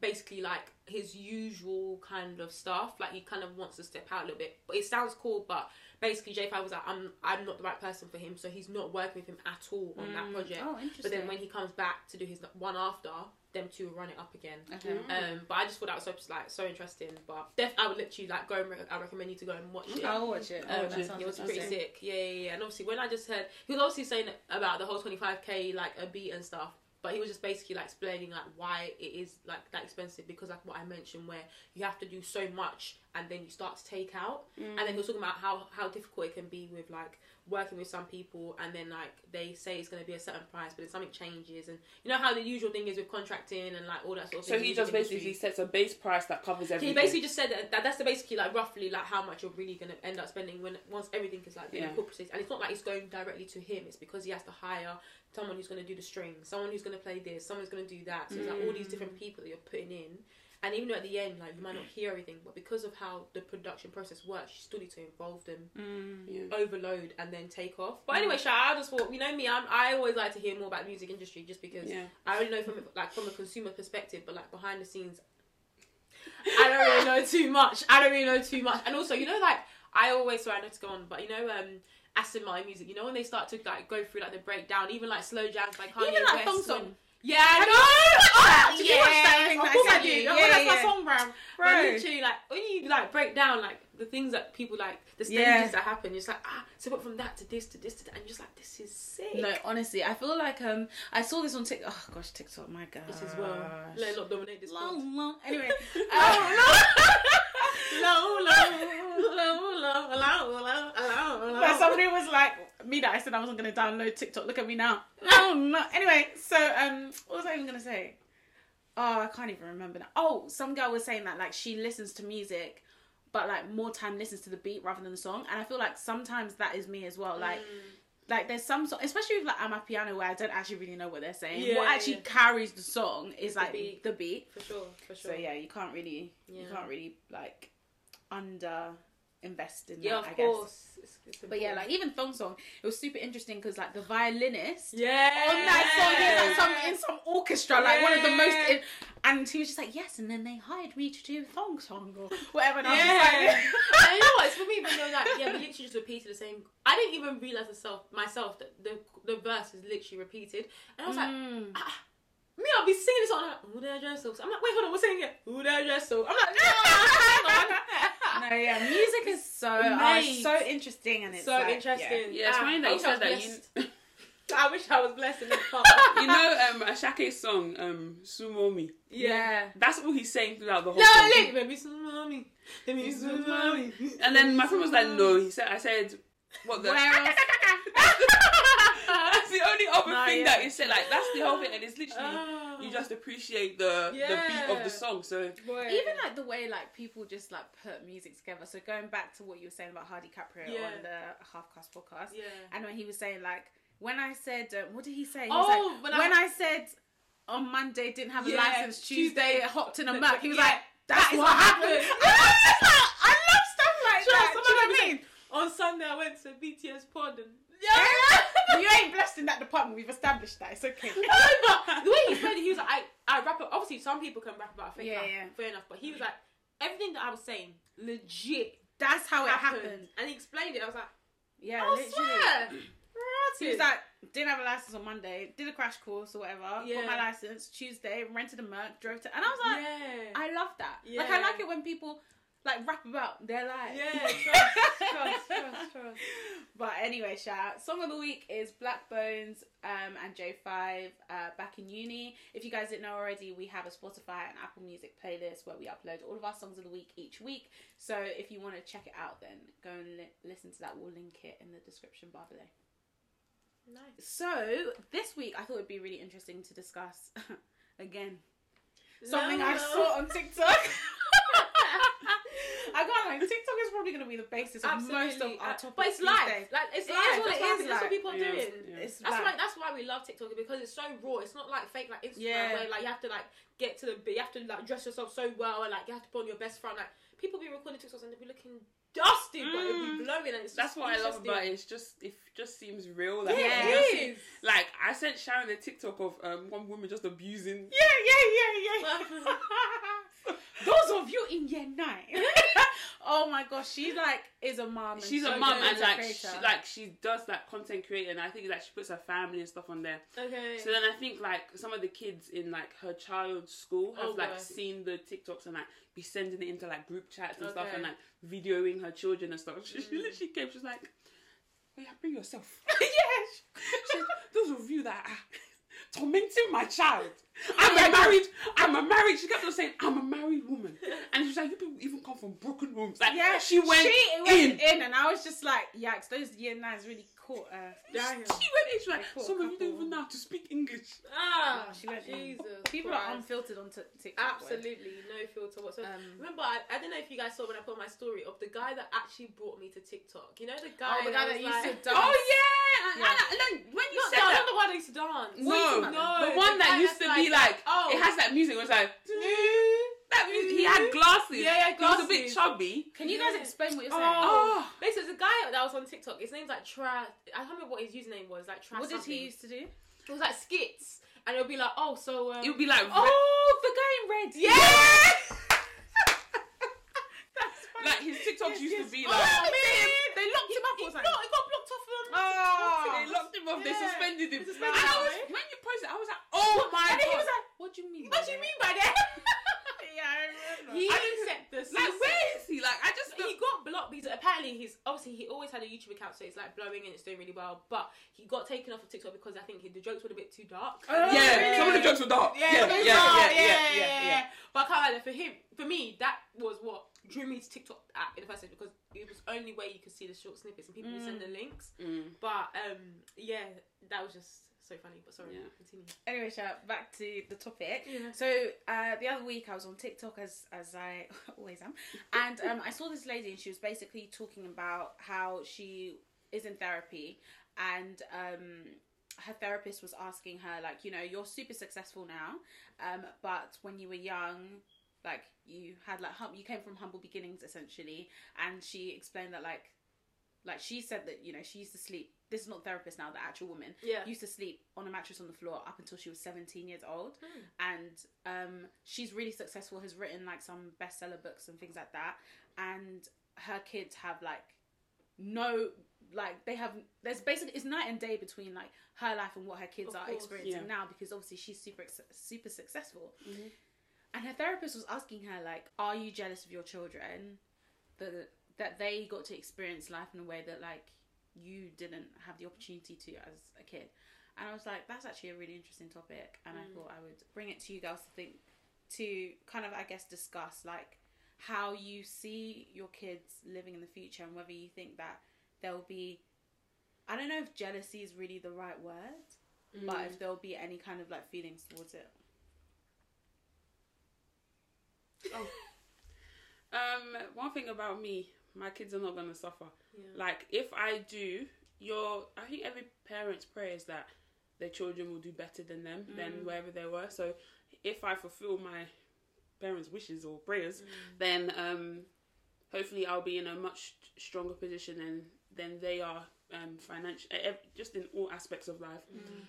basically like his usual kind of stuff. Like he kind of wants to step out a little bit. But it sounds cool. But basically, Jae5 was like, I'm I'm not the right person for him. So he's not working with him at all on that project. Oh, But then when he comes back to do his one after, them two run it up again. Okay. Um, but I just thought that was so like so interesting. But def- I would literally like go and re- I recommend you to go and watch it. I'll watch it. Um, Oh, that sounds it was pretty sick. Yeah, yeah, yeah. And obviously, when I just heard, he was obviously saying about the whole 25k like a beat and stuff. But he was just basically like explaining like why it is like that expensive because like what I mentioned where you have to do so much and then you start to take out and then mm. he was talking about how how difficult it can be with like working with some people and then like they say it's going to be a certain price but then something changes and you know how the usual thing is with contracting and like all that sort of stuff. So thing. he just basically industry. sets a base price that covers everything. he basically just said that, that that's the basically like roughly like how much you're really gonna end up spending when once everything is like Yeah. incorporated. And it's not like it's going directly to him. It's because he has to hire someone who's gonna do the strings, someone who's gonna play this, someone's gonna do that. So it's like all these mm. different people that you're putting in. And even though at the end, like you might not hear everything, but because of how the production process works, you still need to involve them, Yeah. overload, and then take off. But anyway, Sha, I just thought, you know me, I'm, I always like to hear more about the music industry, just because Yeah. I only know from like from a consumer perspective, but like behind the scenes, I don't really know too much. I don't really know too much. And also, you know, like I always sorry I know to go on, but you know, um, Aston Martin music. You know when they start to like go through like the breakdown, even like slow jams, like Kanye Even like West. Thong when- Song. Yeah, I Have know. you watched that? Oh, watch that Of course I do. Yeah, Yeah, that's yeah. my song, bro. Bro. But literally, like when you like break down like the things that people like, the stages Yeah. that happen, you're just like ah. So went from that to this to this to that, and you're just like, this is sick. No, honestly, I feel like um, I saw this on TikTok. Oh gosh, TikTok, my god. This as well. Let it not dominate this. Long, long. Anyway, low, low, low, low, low, low, low, low. But somebody was like me that I said I wasn't gonna download TikTok. Look at me now. Oh no. Anyway, so um, what was I even gonna say? Oh, I can't even remember now. Oh, some girl was saying that like she listens to music, but like more time listens to the beat rather than the song. And I feel like sometimes that is me as well. Like. Like there's some song, especially with like amapiano where I don't actually really know what they're saying. Yeah, what actually yeah. carries the song is the like beat. the beat. For sure, for sure. So yeah, you can't really you can't really like under invest in Yeah, that. of I guess. course. It's, it's But yeah, like even Thong Song, it was super interesting because like the violinist yeah, on that song, he's like some in some orchestra, like one of the most, in, and he was just like, yes, and then they hired me to do Thong Song or whatever. And I was Yeah, just like, and you know what? It's for me, but you're like, yeah, we literally just repeated the same. I didn't even realize myself myself that the the verse is literally repeated, and I was like, Mm. ah, me, I'll be singing this song. I'm like, who that dress so? I'm like, wait, hold on, we're singing it. Who that dress so? I'm like, hang on. No, yeah, music is so uh, so interesting and it's so like, interesting. Yeah, it's Ah, funny I that you wish I said was that. You, blessed. I wish I was blessed in this part. you know, um, Asake's song, um, Sumo Me. Yeah. yeah. That's all he's saying throughout the whole No, song. Link, baby, some mommy. Let me some mommy. And then my friend was like, no. He said, I said, what the? Where else? that's the only other Nah, thing yeah. that he said. Like that's the whole thing, and it's literally Ah. you just appreciate the the beat of the song. So Boy. Even like the way like people just like put music together. So going back to what you were saying about Hardy Caprio Yeah. on the Halfcast podcast, Yeah. and when he was saying like when I said um, what did he say? He was Oh, like, when I- when I said on Monday didn't have a Yeah, license, Tuesday, Tuesday, hopped in a the- Mac. He was yeah, like, that's that is what what happened. happened. I love that. I love stuff like Sure, that. Do you know what I them mean? On Sunday, I went to BTS pod and. You ain't blessed in that department. We've established that. It's okay. No, but the way he said it, he was like, I, I rap. Up. Obviously, some people can rap about a fake Yeah, yeah. fair enough. But he was like, everything that I was saying, legit That's how it happened. happened. And he explained it. I was like, Yeah, I literally. swear. He was like, didn't have a license on Monday, did a crash course or whatever, Yeah. got my license Tuesday, rented a Merc, drove to, and I was like, yeah, I love that. Like I like it when people like rap about their lives. yeah, trust, trust, trust, trust. But anyway, shout out. song of the week is Blaqbonez um, and Jae5 uh, back in uni. If you guys didn't know already, we have a Spotify and Apple Music playlist where we upload all of our songs of the week each week. So if you want to check it out, then go and li- listen to that. We'll link it in the description bar below. Nice. So this week, I thought it'd be really interesting to discuss again something I No. saw on TikTok. I can't like TikTok is probably going to be the basis of most of our Uh, topics. but it's these live. days. Like it's It live. is what that's it what, is that's what people are Yeah, doing. yeah. It's That's like- why that's why we love TikTok because it's so raw. It's not like fake like Instagram Yeah. where like you have to like get to the bit. You have to like dress yourself so well and like you have to put on your best front. Like people be recording TikToks and they be looking dusty, but it'll be glowing and it's that's what I love about it. It's just it just seems real. Like, Yeah, you Yeah. just it see- is. like I sent Sharon a TikTok of um, one woman just abusing. Yeah, yeah, yeah, yeah. Those of you in year nine. Oh my gosh, she like is a mom. She's so a good and like she, like she does that content creating. and I think that she puts her family and stuff on there. Okay. So then I think like some of the kids in like her child's school have Oh, like right. seen the TikToks and like be sending it into like group chats and stuff and like videoing her children and stuff. She, she literally came. She's like, "Oh yeah, bring yourself." yeah. She- Those of you that tormenting my child. I'm a married. I'm a married. She kept on saying, "I'm a married woman," and she was like, "You people even come from broken homes." Like, Yeah, she went she in. in. and I was just like, yikes! Those year nines really caught her. Damn. She went in. She's like, Like, what a "Some of you don't even know how to speak English." Ah, she went in. Jesus. People are unfiltered on t- TikTok. boy. Absolutely no filter whatsoever. Um, Remember, I, I don't know if you guys saw when I put my story of the guy that actually brought me to TikTok. You know the guy. Oh, the guy that was used like, to dance. Oh yeah. And, Yeah. and- and then when you Not said that, that, not the one that used to dance. What are you no. No, the one the that used to that's be like- like, oh. it has that music. It was like that music. He had glasses. Yeah, yeah, He was a bit chubby. Can you guys explain what you're saying? Oh. basically, there's a guy that was on TikTok. His name's like Tra. I can't remember what his username was. Like Tra. what did he used to do? It was like skits, and it'll be like, oh, so um, It would be like, Oh, the guy in red. yeah. Like his TikToks Yes, used yes. to be Oh, like. man. They locked him up or no, something. it got blocked off. Um, Oh. They locked him off. They Yeah. suspended him. They suspended And I was, when you posted, I was like, oh my and god. he was like, "What do you mean? What do you mean by that? yeah, I remember. He I didn't- set the like, where is he? Like, I just. he got blocked because apparently he's obviously he always had a YouTube account, so it's like blowing and it's doing really well. But he got taken off of TikTok because I think he, the jokes were a bit too dark. Oh, yeah, really? some of the jokes were dark. Yeah, yeah, it was yeah, dark, yeah, yeah, yeah, yeah. But I can't lie, for him, for me, that was what drew me to TikTok app in the first place because it was only way you could see the short snippets and people would send the links. Mm. But um, yeah, that was just so funny. But sorry, Yeah. continue. Anyway, shout back to the topic. Yeah. So uh, the other week I was on TikTok as as I always am, and um, I saw this lady and she was basically talking about how she is in therapy and um, her therapist was asking her like, you know, you're super successful now, um, but when you were young. Like you had like hum- you came from humble beginnings essentially, and she explained that like, like she said that you know she used to sleep. This is not therapist now, the actual woman Yeah. used to sleep on a mattress on the floor up until she was 17 years old Hmm. and um, she's really successful has written like some bestseller books and things like that and her kids have like no like they have there's basically it's night and day between like her life and what her kids Of are course. experiencing Yeah. now because obviously she's super super successful Mm-hmm. and her therapist was asking her like are you jealous of your children that that they got to experience life in a way that like you didn't have the opportunity to as a kid. And i was like that's actually a really interesting topic and i thought i would bring it to you girls to think to kind of i guess discuss like how you see your kids living in the future and whether you think that there'll be i don't know if jealousy is really the right word but if there'll be any kind of like feelings towards it. Oh. Um, one thing about me, my kids are not gonna suffer. Yeah. Like if I do, your I think every parent's prayer is that their children will do better than them than wherever they were. So if I fulfill my parents' wishes or prayers, then um, hopefully I'll be in a much stronger position than than they are um financial just in all aspects of life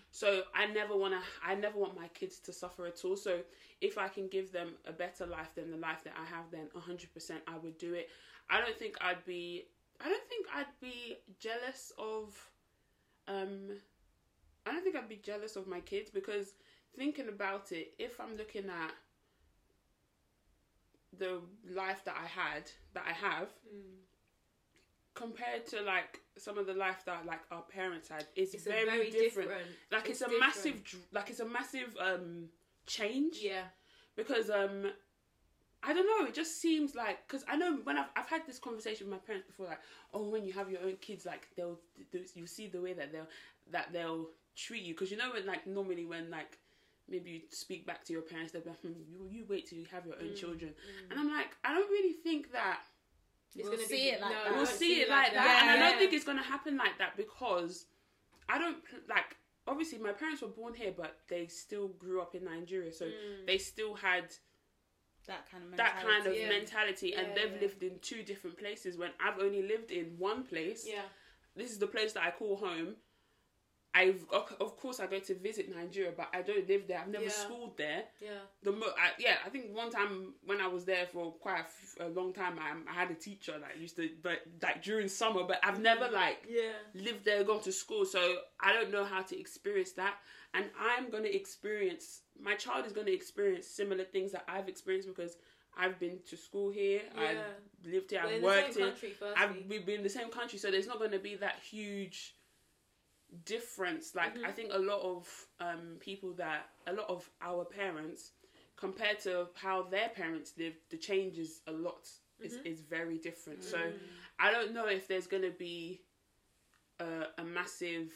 so i never want to i never want my kids to suffer at all so if i can give them a better life than the life that i have then 100% i would do it i don't think i'd be i don't think i'd be jealous of um i don't think i'd be jealous of my kids because thinking about it if i'm looking at the life that i had that i have compared to like some of the life that like our parents had it's, It's very, very different. different- like it's it's, a different. massive like it's a massive um change Yeah. because um I don't know. It just seems like because I know when I've I've had this conversation with my parents before, like, oh, when you have your own kids, like they'll you see the way that they'll that they'll treat you because you know when like normally when like maybe you speak back to your parents, they'll be like, hmm, you you wait till you have your own mm, children, mm. and I'm like, I don't really think that It's We'll gonna see be, it like no, that. we we'll won't see it like that, that. and I don't think it's gonna happen like that because I don't like. Obviously, my parents were born here, but they still grew up in Nigeria, so mm. they still had that kind of that mentality. kind of Yeah. mentality and Yeah, they've yeah. lived in two different places when I've only lived in one place. Yeah. This is the place that I call home. I've of course I go to visit Nigeria, but I don't live there. I've never schooled there. Yeah. The mo- I, yeah, I think one time when I was there for quite a, f- a long time, I, I had a teacher that used to, but like during summer. But I've never mm. like Yeah. lived there, gone to school, so I don't know how to experience that. And I'm gonna experience. My child is gonna experience similar things that I've experienced because I've been to school here. Yeah. I've lived here. We're I've in the worked here. I've we've been in the same country, so there's not gonna be that huge difference. Like Mm-hmm. I think a lot of um, people that a lot of our parents compared to how their parents lived, the change is a lot. Is Mm-hmm. is very different. So Mm. I don't know if there's gonna be a, a massive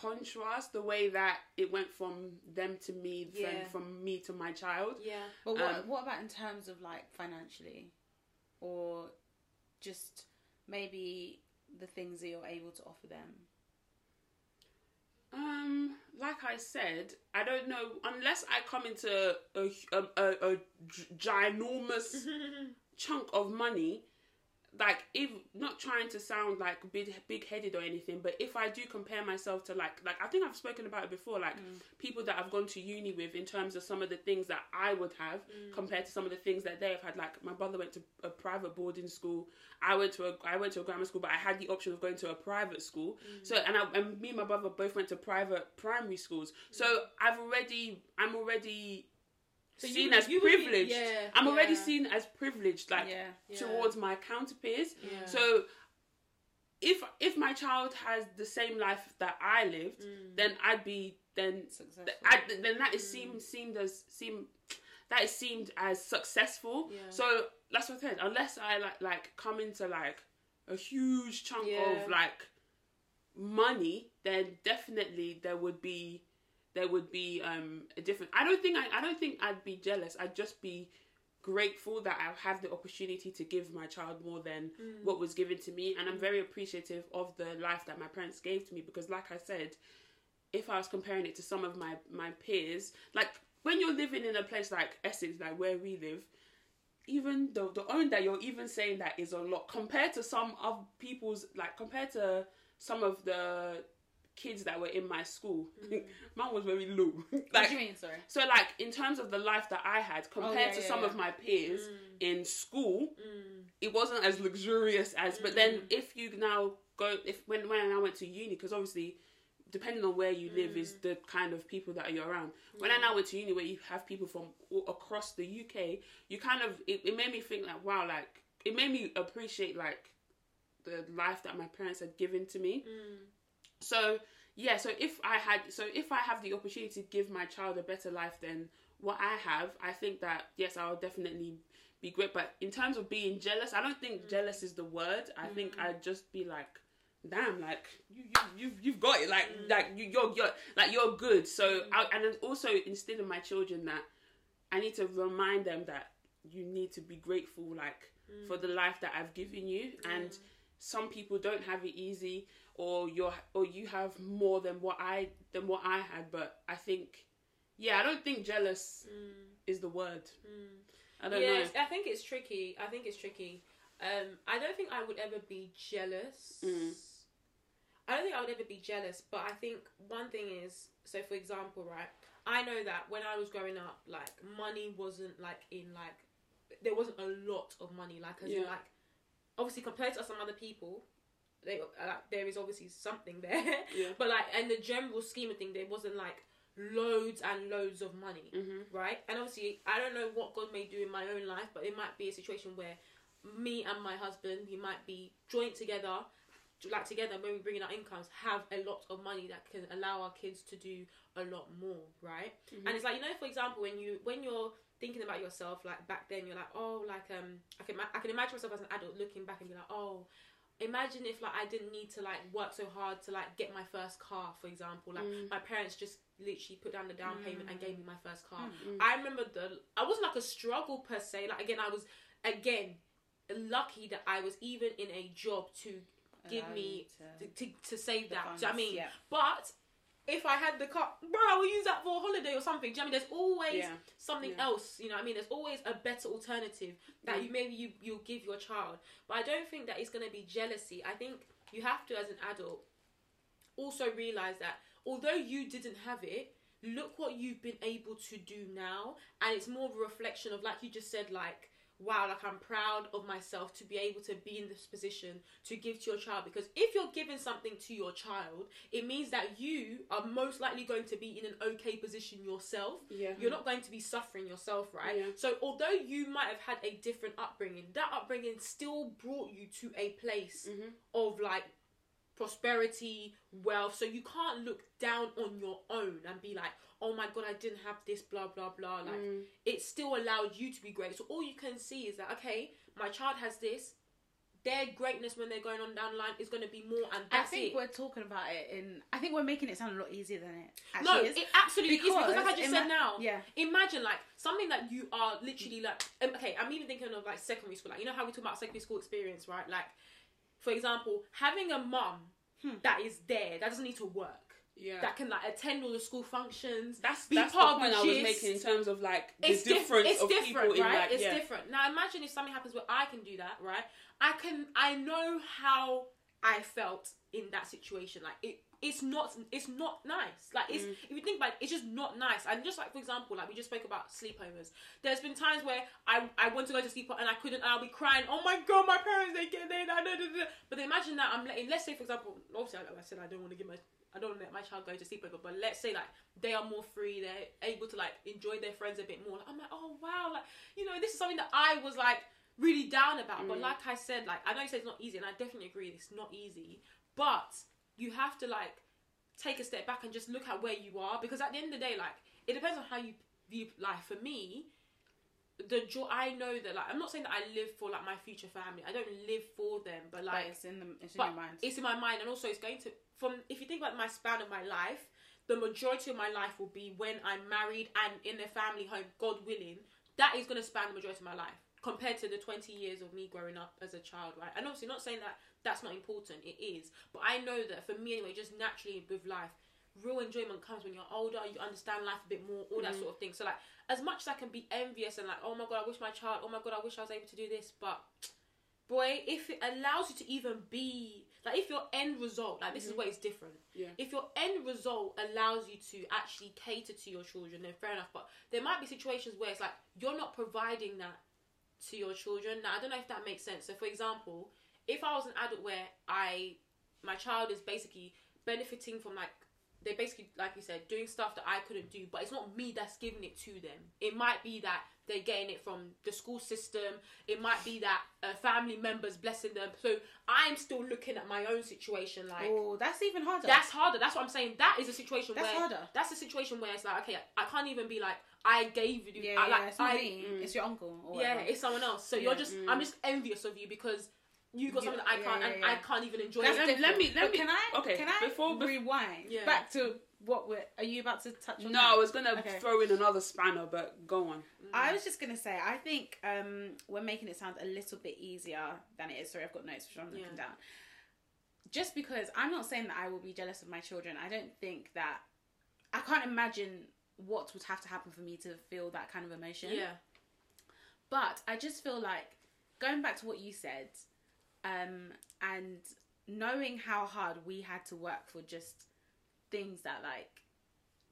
contrast. contrast the way that it went from them to me from, Yeah. from me to my child Yeah. But what Um, what about in terms of like financially, or just maybe the things that you're able to offer them? um like i said i don't know unless i come into a, a, a, a ginormous chunk of money like if not trying to sound like big big headed or anything but if i do compare myself to like like i think i've spoken about it before like mm. people that i've gone to uni with in terms of some of the things that i would have mm. compared to some of the things that they have had. Like my brother went to a private boarding school. I went to a i went to a grammar school but i had the option of going to a private school. Mm. So and, I, and me and my brother both went to private primary schools. So i've already i'm already So seen would- as you would be- privileged yeah, i'm already seen as privileged like Yeah. Yeah. towards my counter peers. Yeah. So if if my child has the same life that I lived, mm. then I'd be then Successful. I, then that is seemed mm. seemed as seem that is seemed as successful. Yeah. So that's what I said. Unless I like like come into like a huge chunk Yeah. of like money, then definitely there would be there would be um a different. I don't think I I don't think I'd be jealous. I'd just be grateful that I have the opportunity to give my child more than what was given to me, and I'm very appreciative of the life that my parents gave to me because, like I said, if I was comparing it to some of my my peers, like when you're living in a place like Essex, like where we live, even the the own that you're even saying that is a lot compared to some of people's like compared to some of the kids that were in my school. Mine was very low. what do you mean? Sorry. so like in terms of the life that I had compared yeah, to yeah, some yeah. of my peers Mm. in school, it wasn't as luxurious as. But then Mm. if you now go if when when I went to uni, because obviously depending on where you live Mm. is the kind of people that you're around. When I now went to uni, where you have people from all across the UK, you kind of it, it made me think like wow, like it made me appreciate like the life that my parents had given to me. So yeah, so if I had, so if I have the opportunity to give my child a better life than what I have, I think that yes, I'll definitely be great. But in terms of being jealous, I don't think mm. jealous is the word. I think mm. I'd just be like, damn, like you, you, you've, you've got it, like, mm. like you, you're, you're, like you're good. So, I, and then also instill in my children that I need to remind them that you need to be grateful, like for the life that I've given you, and some people don't have it easy, or you're, or you have more than what I than what I had. But I think, yeah, I don't think jealous is the word. I don't Yes, know. I think it's tricky. I think it's tricky. Um, I don't think I would ever be jealous. Mm. I don't think I would ever be jealous, but I think one thing is so. For example, right, I know that when I was growing up, like money wasn't like in like there wasn't a lot of money. Like as in like obviously compared to some other people, they like there is obviously something there. Yeah. But like in the general scheme of thing, there wasn't like loads and loads of money, Mhm. right? And obviously, I don't know what God may do in my own life, but it might be a situation where me and my husband, he might be joint together, like together when we bring in our incomes, have a lot of money that can allow our kids to do a lot more, right? And it's like you know, for example, when you when you're thinking about yourself, like back then, you're like, oh, like um, I can I can imagine myself as an adult looking back and be like, oh. Imagine if like I didn't need to like work so hard to like get my first car, for example. Like mm. my parents just literally put down the down payment and gave mm. me my first car. I remember the I wasn't like a struggle per se. Like again, I was again lucky that I was even in a job to give Allow me to, to, to save that. funds, do you know what I mean? yeah. But if I had the car, bro, I will use that for a holiday or something. Do you know what I mean? There's always Yeah. something Yeah. else. You know what I mean? There's always a better alternative that you maybe you you'll give your child. But I don't think that it's gonna be jealousy. I think you have to, as an adult, also realize that although you didn't have it, look what you've been able to do now, and it's more of a reflection of, like you just said, like wow, like I'm proud of myself to be able to be in this position to give to your child. Because if you're giving something to your child, it means that you are most likely going to be in an okay position yourself. Yeah. You're not going to be suffering yourself, right? Yeah. So although you might have had a different upbringing, that upbringing still brought you to a place Mm-hmm. of like prosperity, wealth. So you can't look down on your own and be like, oh my god, I didn't have this, blah blah blah. Like Mm. it still allowed you to be great. So all you can see is that okay, my child has this. Their greatness when they're going on down the line is going to be more, and I think it. we're talking about it in. I think we're making it sound a lot easier than it actually No, is. it absolutely is because, like I Because just ima- said now. yeah. Imagine like something that you are literally like. um, Okay, I'm even thinking of like secondary school. Like you know how we talk about secondary school experience, right? Like, for example, having a mum Hmm. that is there that doesn't need to work. Yeah. That can like attend all the school functions. that's be that's the part of point the I was making in terms of like the it's diff- difference it's of different, people in right? like it's yeah. different. Now imagine if something happens where I can do that, right? I can. I know how I felt in that situation. Like it. It's not. It's not nice. Like it's. Mm. If you think about it, it's just not nice. And just like for example, like we just spoke about sleepovers. There's been times where I I want to go to sleep and I couldn't. and I'll be crying. Oh my god, my parents they get they. Da, da, da, da. But imagine that I'm letting. Let's say for example, obviously like I said I don't want to give my. I don't want to let my child go to sleepover, but let's say like they are more free, they're able to like enjoy their friends a bit more. Like, I'm like, oh wow, like you know, this is something that I was like really down about. But mm. like I said, like I know you say it's not easy, and I definitely agree it's not easy. But you have to like take a step back and just look at where you are because at the end of the day, like it depends on how you view life. For me, the joy I know that like I'm not saying that I live for like my future family. I don't live for them, but But like it's in the it's in your mind. it's in my mind, and also it's going to from if you think about my span of my life, the majority of my life will be when I'm married and in a family home, God willing. That is going to span the majority of my life compared to the 20 years of me growing up as a child, right? And obviously, not saying that that's not important, it is. But I know that for me anyway, just naturally with life, real enjoyment comes when you're older, you understand life a bit more, all that Mm. sort of thing. So, like, as much as I can be envious and like, oh my god, I wish my child, oh my god, I wish I was able to do this, but boy, if it allows you to even be like if your end result, like this is where it's different. Yeah. If your end result allows you to actually cater to your children, then fair enough. But there might be situations where it's like you're not providing that to your children. Now I don't know if that makes sense. So for example, if I was an adult where I my child is basically benefiting from like they're basically like you said doing stuff that I couldn't do, but it's not me that's giving it to them. It might be that they're getting it from the school system. It might be that a family members blessing them. So I'm still looking at my own situation like Oh, that's even harder. that's harder. That's what I'm saying. That is a situation That's where harder. that's a situation where it's like okay, I can't even be like I gave you. yeah, I, like, yeah. It's not I, me. It's your uncle. Or yeah, whatever. it's someone else. So Yeah. you're just I'm mm. just envious of you because you got You- something that I can't yeah, and yeah. I can't even enjoy That's it. Let- let me- let But me- Can I? okay, Can I before- bef- rewind Yeah. back to what we're? Are you about to touch on? No, that? I was gonna Okay. throw in another spanner, but go on. I was just gonna say, I think um, we're making it sound a little bit easier than it is. Sorry, I've got notes which I'm looking Yeah. down. Just because I'm not saying that I will be jealous of my children, I don't think that I can't imagine what would have to happen for me to feel that kind of emotion. Yeah, But I just feel like going back to what you said, um, and knowing how hard we had to work for just things that like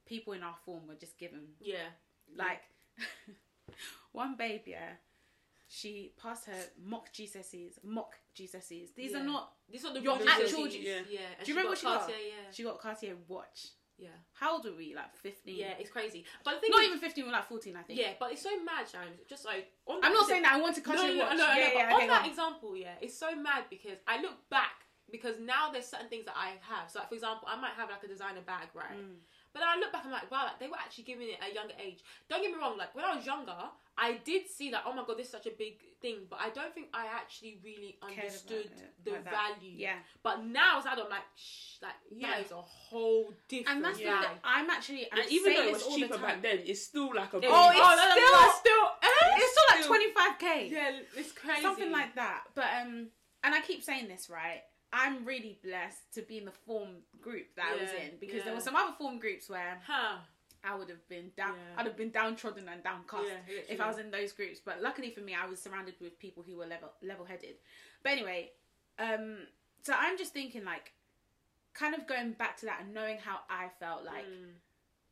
people in our form were just given yeah, like one baby, yeah, she passed her mock GCSEs, mock GCSEs. These Yeah. are not. these are not the Your actual- GCSEs. yeah. yeah. Do you remember what she got? Cartier, Yeah, She got Cartier watch. Yeah, How old were we? Like fifteen. yeah. It's crazy. But the thing Not is, even fifteen. We're like fourteen, I think. yeah. But it's so mad, Sharon. Just like on I'm not saying that I want to No, Cartier no, no, no, no, yeah, but yeah, on okay, that on. example, yeah, it's so mad because I look back because now there's certain things that I have. So, like for example, I might have like a designer bag, right? Mm. But then I look back, I'm like, wow, like, they were actually giving it at a younger age. Don't get me wrong, like when I was younger, I did see that, oh my god, this is such a big thing, but I don't think I actually really understood it the like value. Yeah. But now as an adult, I'm like, shh, like Yeah. that is a whole different. And that's the I'm actually. And I'm even saying though it was all the cheaper back then, it's still like a. Oh, big- it's no, no, still- no, still, eh? It's still like twenty five k. Yeah, it's crazy. something like that. But um, and I keep saying this right. I'm really blessed to be in the form group that I was in because yeah. there were some other form groups where Huh. I would have been down. Yeah. I'd have been downtrodden and downcast Yeah, if. I was in those groups. But luckily for me, I was surrounded with people who were level level headed. But anyway, um, so I'm just thinking like, kind of going back to that and knowing how I felt like. Mm.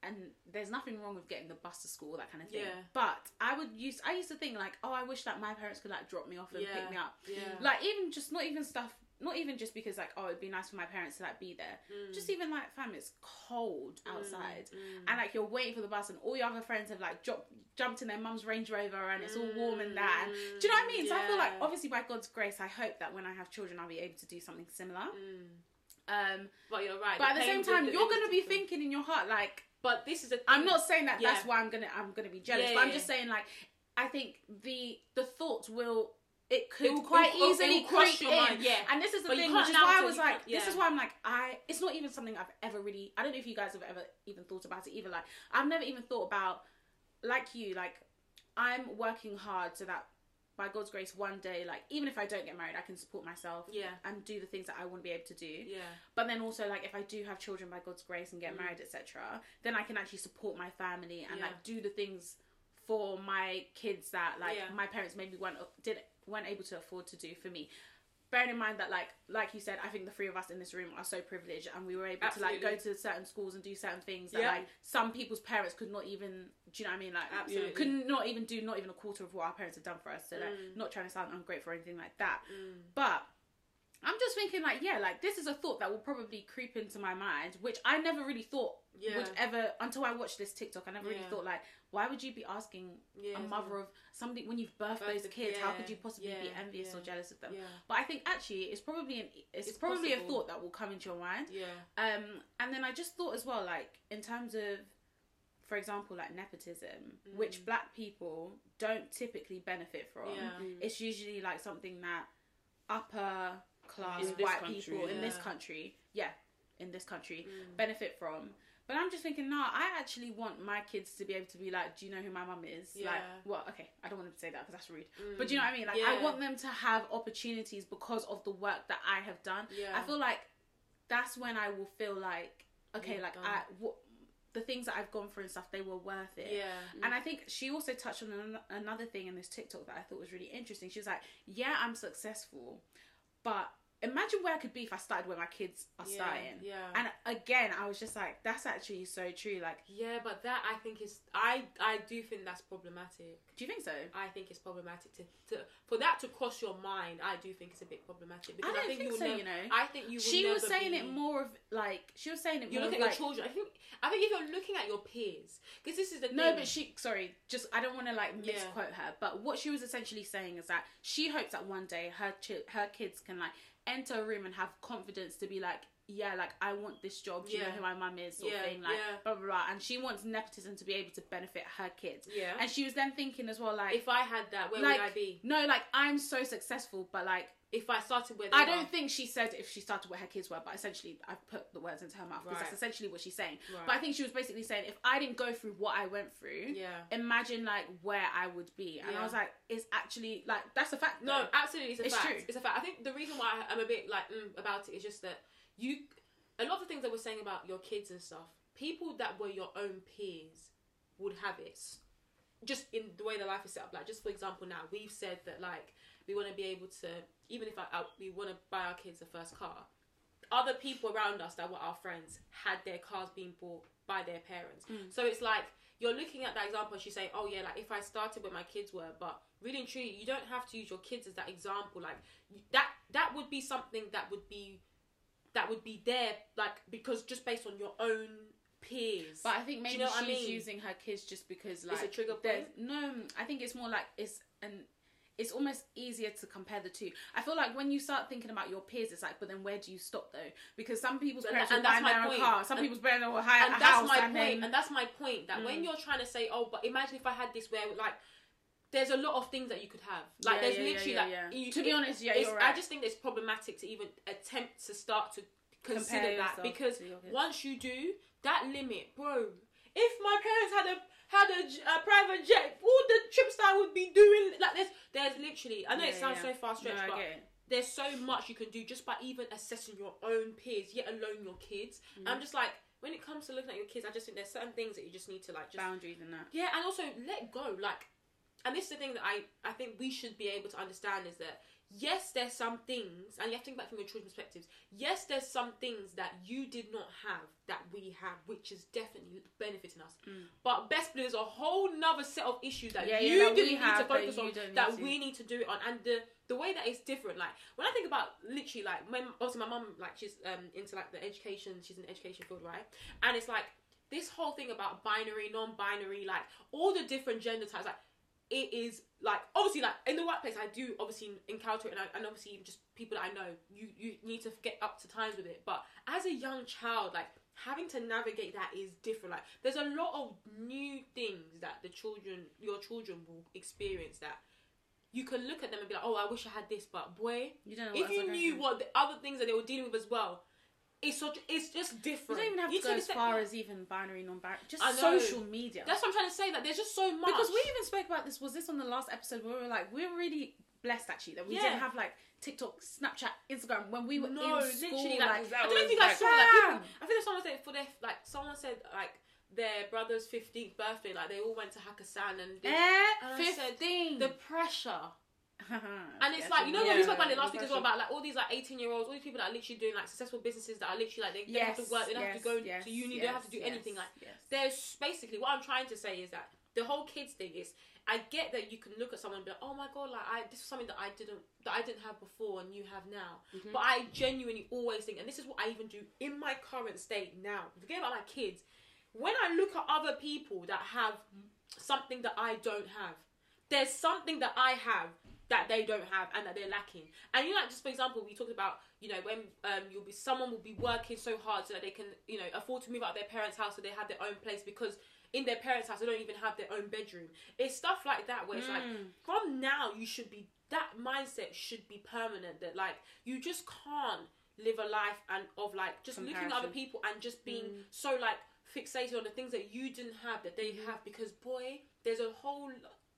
And there's nothing wrong with getting the bus to school, that kind of thing. Yeah. But I would use. I used to think like, oh, I wish that my parents could like drop me off and Yeah. pick me up. Yeah. Like even just not even stuff. Not even just because like, oh, it'd be nice for my parents to like be there. Mm. Just even like, fam, it's cold outside, and like you're waiting for the bus, and all your other friends have like jump, jumped in their mum's Range Rover, and it's all warm and that. And, do you know what I mean? So I feel like Mm, obviously by God's grace, I hope that when I have children, I'll be able to do something similar. Mm. Um, But you're right. but at the same time, you're gonna be thinking in your heart like, But this is a. I'm not saying that that's why I'm gonna I'm gonna be jealous, Yeah, but I'm yeah, just saying like I think the the thought will it could It will- quite it will- it will easily cross creep your in. mind, yeah. And this is the But thing, which is why I was like, can't- this is why I'm like, I. It's not even something I've ever really. I don't know if you guys have ever even thought about it either. Like I've never even thought about, like you, like I'm working hard so that by God's grace, one day, like even if I don't get married, I can support myself. Yeah. And do the things that I want to be able to do. Yeah. But then also like if I do have children by God's grace and Mm. get married, etc., then I can actually support my family and Yeah. like do the things for my kids that like Yeah. my parents maybe weren't did weren't able to afford to do for me. Bearing in mind that like like you said, I think the three of us in this room are so privileged and we were able to like go to certain schools and do certain things that Yeah. like some people's parents could not even do you know what I mean? Like Absolutely. could not even do not even a quarter of what our parents have done for us. So like Mm. not trying to sound ungrateful or anything like that. But I'm just thinking like, yeah, like this is a thought that will probably creep into my mind, which I never really thought Yeah. would ever until I watched this TikTok. I never really thought like, why would you be asking Yeah, a mother of somebody when you've birthed Birthed those the- kids? How could you possibly be yeah, envious or jealous of them? yeah. But I think actually it's probably an it's, It's probably a thought that will come into your mind. Yeah. Um, and then I just thought as well, like in terms of, for example, like nepotism, which black people don't typically benefit from. Mm. Yeah. It's usually like something that upper class In white country, people in this country, yeah, in this country, Mm. benefit from. But I'm just thinking, no, I actually want my kids to be able to be like, do you know who my mum is? Like, Yeah. Mm. well, okay, I don't want them to say that because that's rude. But do you know what I mean? Like, I want them to have opportunities because of the work that I have done. Yeah. I feel like that's when I will feel like, okay, You've like done. I, what, the things that I've gone through and stuff, they were worth it. Yeah. And I think she also touched on an- another thing in this TikTok that I thought was really interesting. She was like, "Yeah, I'm successful, but imagine where I could be if I started where my kids are Yeah, starting." yeah. And again, I was just like, "That's actually so true." Like, Yeah, but that I think is I I do think that's problematic. do you think so? I think it's problematic to, to for that to cross your mind. I do think it's a bit problematic because I, don't think, think you so, never, you know. I think you. She was saying be- it more of like she was saying it You look at like, your children. I think I think if you're looking at your peers, because this is the No, thing. but she sorry, just I don't want to like Yeah. misquote her, but what she was essentially saying is that she hopes that one day her chi- her kids can like enter a room and have confidence to be like, yeah, like I want this job. Do you know who my mum is? Sort Yeah, of thing, like yeah. blah blah blah. And she wants nepotism to be able to benefit her kids. Yeah. And she was then thinking as well, like, if I had that, where like would I be? no, like I'm so successful, but like If I started where they I don't think she said if she started where her kids were, but essentially I've put the words into her mouth because Right. that's essentially what she's saying. Right. But I think she was basically saying if I didn't go through what I went through, Yeah. imagine like where I would be. And I was like, it's actually like that's a fact. No, though. absolutely, it's a It's fact. true. It's a fact. I think the reason why I'm a bit like mm, about it is just that you, a lot of the things that we're saying about your kids and stuff, people that were your own peers would have it. Just in the way the life is set up. Like, just for example, now we've said that like we want to be able to, even if I, I, we want to buy our kids a first car. Other people around us that were our friends had their cars being bought by their parents. Mm. So it's like you're looking at that example and she's saying, Oh yeah, like if I started where my kids were, but really and truly you don't have to use your kids as that example. Like that that would be something that would be that would be there, like because just based on your own peers. But I think maybe you know what I she's mean? using her kids just because like it's a trigger point? No, I think it's more like it's an. It's almost easier to compare the two. I feel like when you start thinking about your peers, it's like, but then where do you stop though? Because some people's And parents and buy that's my their own point. car, some And- people's parents will hire and a that's house, my and point. then And that's my point. That Mm. when you're trying to say, "Oh, but imagine if I had this," where like there's a lot of things that you could have. Like Yeah, there's yeah, literally yeah, like you- To be it- honest, yeah, you're I just think it's problematic to even attempt to start to consider Compare that because to your kids. once you do that limit, bro. If my parents had a had a private jet, all the trips that I would be doing, like there's there's literally. I know it sounds so far stretched, No, but there's so much you can do just by even assessing your own peers, yet alone your kids. Mm. I'm just like, when it comes to looking at your kids, I just think there's certain things that you just need to like just boundaries and that. yeah, and also let go. Like, and this is the thing that I I think we should be able to understand is that yes, there's some things, and you have to think back from your children's perspectives. Yes, there's some things that you did not have that we have, which is definitely benefiting us. But best believe there's a whole nother set of issues that Mm. Yeah, yeah, you that didn't need have, to focus on that we need to do it on, and the the way that it's different. Like when I think about literally like when obviously my mum like she's um into like the education, she's in the education field, right? And it's like this whole thing about binary, non-binary, like all the different gender types, like it is like obviously like in the workplace I do obviously encounter it and, I, and obviously even just people that I know you you need to get up to times with it. But as a young child like having to navigate that is different. Like there's a lot of new things that the children your children will experience that you can look at them and be like oh I wish I had this but boy You don't know if you knew what the other things that they were dealing with as well it's such it's just different. You don't even have You to go as far as even binary, non-binary. Just social media. that's what I'm trying to say that there's just so much because we even spoke about this. Was this on the last episode where we were like, we were really blessed actually that we Yeah. didn't have like TikTok, Snapchat, Instagram when we were No, in school. literally, like, like, I don't know if you guys like- saw that. People, I think someone said for their like someone said like their brother's fifteenth birthday, like they all went to Hakkasan and, eh, and I said, fifteen. the pressure. And it's Yes, like you know yeah, when we spoke about it last week as well about like all these like eighteen year olds, all these people that are literally doing like successful businesses that are literally like they, they don't have to work, they don't have to go yes, yes, to uni, they don't have to do yes, anything. Like yes. there's basically what I'm trying to say is that the whole kids thing is I get that you can look at someone and be like, oh my god, like I this is something that I didn't that I didn't have before and you have now. Mm-hmm. But I genuinely always think, and this is what I even do in my current state now. Forget about my kids. When I look at other people that have something that I don't have, there's something that I have that they don't have and that they're lacking. And you know, like just for example, we talked about you know when um you'll be someone will be working so hard so that they can you know afford to move out of their parents' house so they have their own place because in their parents' house they don't even have their own bedroom. It's stuff like that where it's like mm. from now you should be that mindset should be permanent that like you just can't live a life and of like just looking at other people and just being mm. so like fixated on the things that you didn't have that they mm-hmm. have because boy there's a whole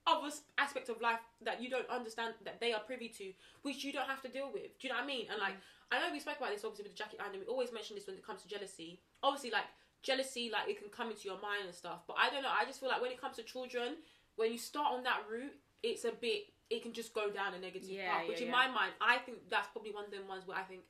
other aspects of life that you don't understand that they are privy to which you don't have to deal with do you know what i mean and like i know we spoke about this obviously with the jacket and we always mention this when it comes to jealousy obviously like jealousy, like it can come into your mind and stuff. But I don't know. I just feel like when it comes to children, when you start on that route, it's a bit. It can just go down a negative Yeah, path. Which yeah, in yeah. my mind, I think that's probably one of them ones where I think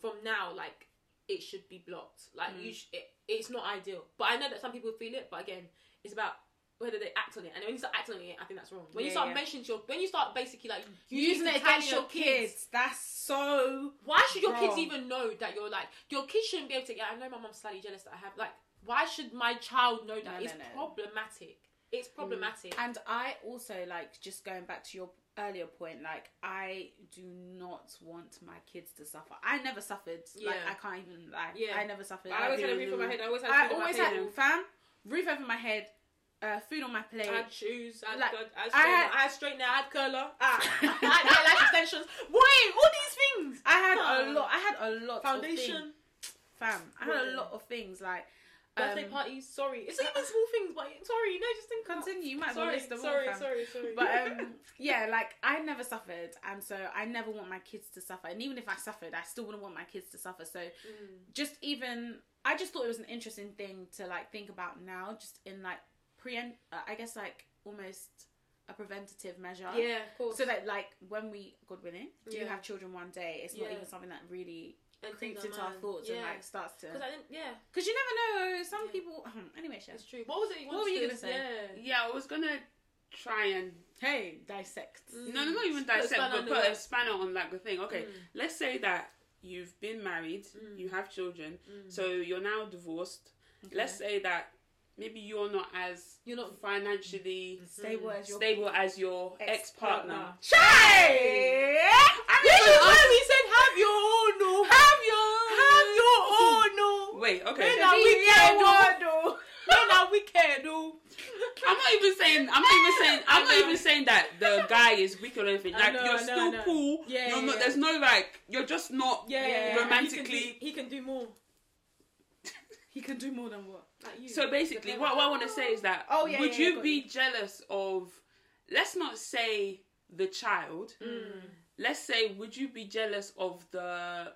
from now, like it should be blocked. Like Mm. you, sh- it, it's not ideal. But I know that some people feel it. But again, it's about whether they act on it. And when you start acting on it, I think that's wrong. When you start yeah. mentioning to your, when you start basically like Using it against your kids. That's so. why should your kids even know that you're like your kids shouldn't be able to? Yeah, I know my mom's slightly jealous that I have. Like, why should my child know that? No, it's no, no. problematic. It's mm. problematic. And I also like just going back to your earlier point. Like I do not want my kids to suffer. I never suffered. Like Yeah. I can't even lie. Yeah. I never suffered. I always had a roof over my head. I always had I food on my always had fam roof over my head, uh, food on my plate. I had shoes. I had, Like, like, I had I straightener. had- I had straightener. I had curler. Ah, I had eyelash extensions. Wait, all these things. I had Oh. a lot. I had a lot. Foundation, things, fam. I had a lot of things like. birthday um, parties. Sorry, it's not even small things, but sorry, no, just think. Continue. You might Sorry, list them all, sorry, sorry, sorry. But um, yeah, like I never suffered, and so I never want my kids to suffer. And even if I suffered, I still wouldn't want my kids to suffer. So Mm. just even, I just thought it was an interesting thing to like think about now, just in like pre, uh, I guess like almost a preventative measure. yeah, of course. So that like when we, God willing, do Yeah. have children one day, it's not Yeah. even something that really And creeps into our thoughts yeah. and like starts to. Because I didn't. Yeah, Because you never know. Some Yeah. people. anyway, Chef. it's true. What was it? You What were you gonna say? Yeah. Yeah, I was gonna try and Hey, dissect. no, no, not even dissect, spanner but put a spanner on like the thing. Okay, Mm. let's say that you've been married, you have children, so you're now divorced. Let's say that maybe you're not as You're not financially mm-hmm. Stable as your stable as your ex partner. Shay! This is why we said have your own. No. Have your have your own. No. Wait, okay. Men are wicked. No. Men are wicked. No. I'm not even saying. I'm not even saying. I'm not even saying that the guy is wicked or anything. Like know, you're know, still cool. Yeah, You're yeah, not, yeah. There's no like. You're just not Yeah, yeah, yeah. romantically. He can, do, he can do more. He can do more than what? Like you. So basically, what, what I want to say is that Oh, yeah, would yeah, you yeah, be you. jealous of? Let's not say the child. Mm. Let's say, would you be jealous of the?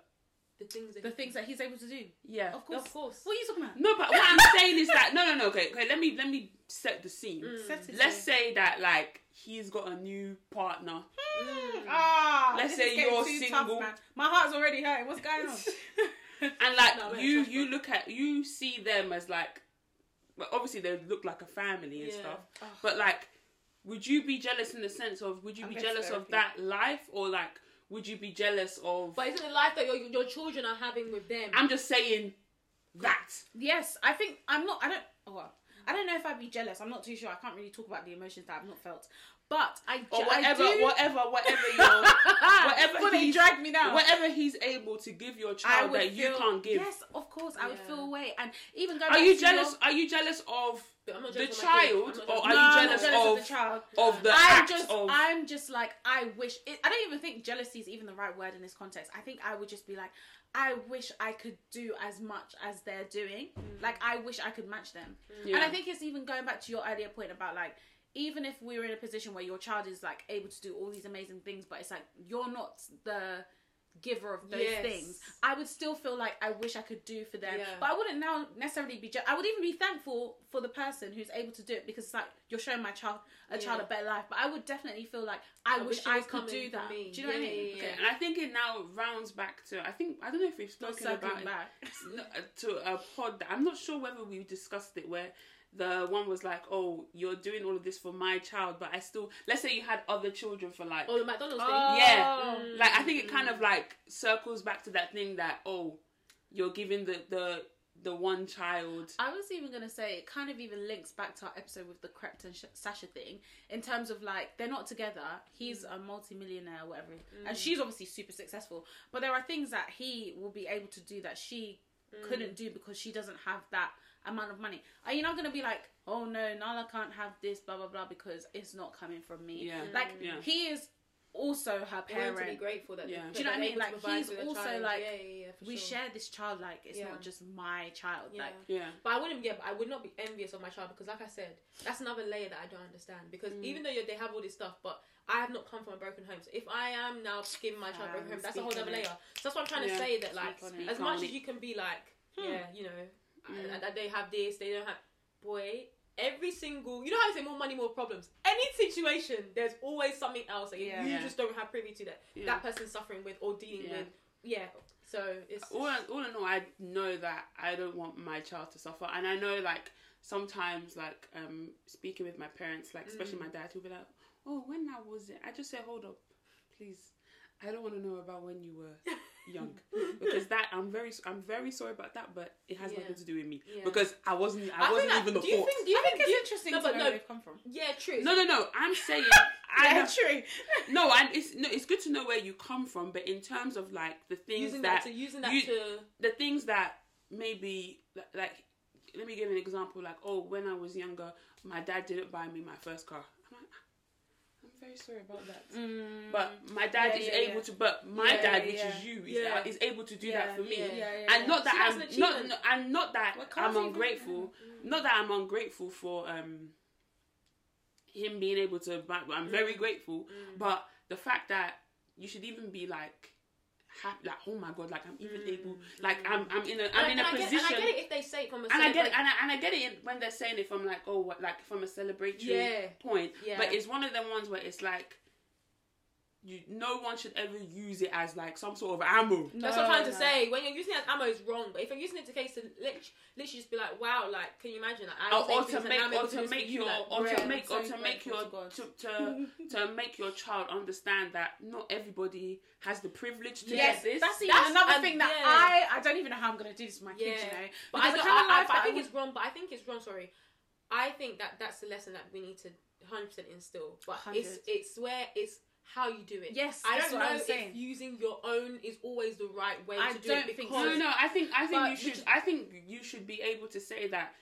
the things that The he- things that he's able to do. Yeah. Of course. Of course. What are you talking about? No, but what I'm saying is that no, no, no. Okay, okay. Let me let me set the scene. Set it Let's to- say that like he's got a new partner. Ah, Let's say is you're single. Tough. My heart's already hurting. What's going on? and like No, you you look at you see them as like well, obviously they look like a family and Yeah. stuff but like would you be jealous in the sense of would you I'm be jealous of that life or like would you be jealous of But isn't the life that your your children are having with them? i'm just saying that yes, I think I'm not. I don't. Oh, well, I don't know if I'd be jealous. I'm not too sure. I can't really talk about the emotions that I've not felt. But I, or I whatever do, whatever whatever you're whatever Before they he's drag me down. whatever he's able to give your child would that you can't give Yes, of course, I would feel away. And even going are back you to jealous Your, are you jealous of But the jealous of my child I'm or are no, you jealous, jealous of of the child. of the I'm act just, of I'm just like, I wish. It, I don't even think jealousy is even the right word in this context. I think I would just be like, I wish I could do as much as they're doing. Mm. Like, I wish I could match them. And I think it's even going back to your earlier point about like, even if we were in a position where your child is like able to do all these amazing things, but it's like you're not the giver of those Yes. things, I would still feel like I wish I could do for them. Yeah. But I wouldn't now necessarily be. I would even be thankful for the person who's able to do it because it's like you're showing my child a child Yeah. a better life. But I would definitely feel like I, I wish, wish I could do that. me. Do you know what I mean? yeah, yeah. Okay, and I think it now rounds back to I think I don't know if we've Not spoken about back. no, to a pod. that- I'm not sure whether we discussed it where the one was like, "Oh, you're doing all of this for my child, but I still." Let's say you had other children for like, Oh, the McDonald's thing. Oh. yeah, Mm. like I think it kind of like circles back to that thing that oh, you're giving the the the one child. I was even gonna say it kind of even links back to our episode with the Krept and Sh- Sasha thing in terms of like they're not together. He's a multi-millionaire, or whatever, and she's obviously super successful. But there are things that he will be able to do that she couldn't do because she doesn't have that amount of money. Are you not gonna be like, oh no, Nala can't have this, blah blah blah, because it's not coming from me? Yeah. Like Yeah. he is also her I want to be parent. grateful that Yeah. Do you know what I mean? Like, he's also, child. like, yeah, yeah, yeah, We sure. share this child like it's Yeah. not just my child. Yeah. Like Yeah, But I wouldn't. Yeah, but I would not be envious of my child because, like I said, that's another layer that I don't understand. Because Mm. even though you're, they have all this stuff, but I have not come from a broken home. So if I am now giving my child a broken Um, home, that's a whole other layer. So that's what I'm trying to say. That like, speak on it. as much as you can be like, yeah, you know, Mm. and, and they have this, they don't have. Boy, every single you know how you say more money, more problems. Any situation, there's always something else that you- Yeah. you Yeah. just don't have privy to that Yeah. that person's suffering with or dealing Yeah. with. Yeah. So it's all, in- all in all, I know that I don't want my child to suffer, and I know like sometimes like um speaking with my parents, like especially Mm. my dad, who'll be like, "Oh, when now was it?" I just say, "Hold up, please. I don't want to know about when you were young because that I'm very I'm very sorry about that, but it has Yeah. nothing to do with me Yeah. because I wasn't I, I wasn't even that- the do you think? Do you I think, think do you- it's interesting no, to but know no, where they've come from. Yeah, true. no, no, no. I'm saying I Yeah, have, true. no, and it's no, it's good to know where you come from, but in terms of like the things using that, that, to using that you- to the things that maybe li- like let me give an example like oh when i was younger my dad didn't buy me my first car i'm like i'm very sorry about that. But my dad Mm. Yeah, is yeah, able to but my dad which is you is, able to do that for me. and not that i'm an not and not that Well, i'm ungrateful. not that i'm ungrateful for um him being able to buy i'm very grateful. But the fact that you should even be like happy like oh my god like i'm even hmm. able like i'm i'm in a i'm and, in I- a position get, and I get it if they say it from a and I get it, and I, and I get it when they're saying it from like oh what like from a celebratory Yeah. point, Yeah. but it's one of the ones where it's like you no one should ever use it as like some sort of ammo. That's what I'm trying to No, no. say. When you're using it as ammo, it's wrong. But if you're using it to case to lit- literally just be like, wow, like, can you imagine? Like, I oh, Or, or to make, or to to make your, like, or to make, or to make your, to to, to, to make your child understand that not everybody has the privilege to Yes, get this. that's even That's- another and- thing that yeah. I I don't even know how I'm gonna do this with my yeah. kids. You know, But Because I, kind of I, I, I think it's wrong. But I think it's wrong. Sorry, I think that that's the lesson that we need to 100 percent instill. But it's it's where it's how you do it. Yes, I don't know if using your own is always the right way I to do don't it think because so. no, no, I think I think you should. which- I think you should be able to say that.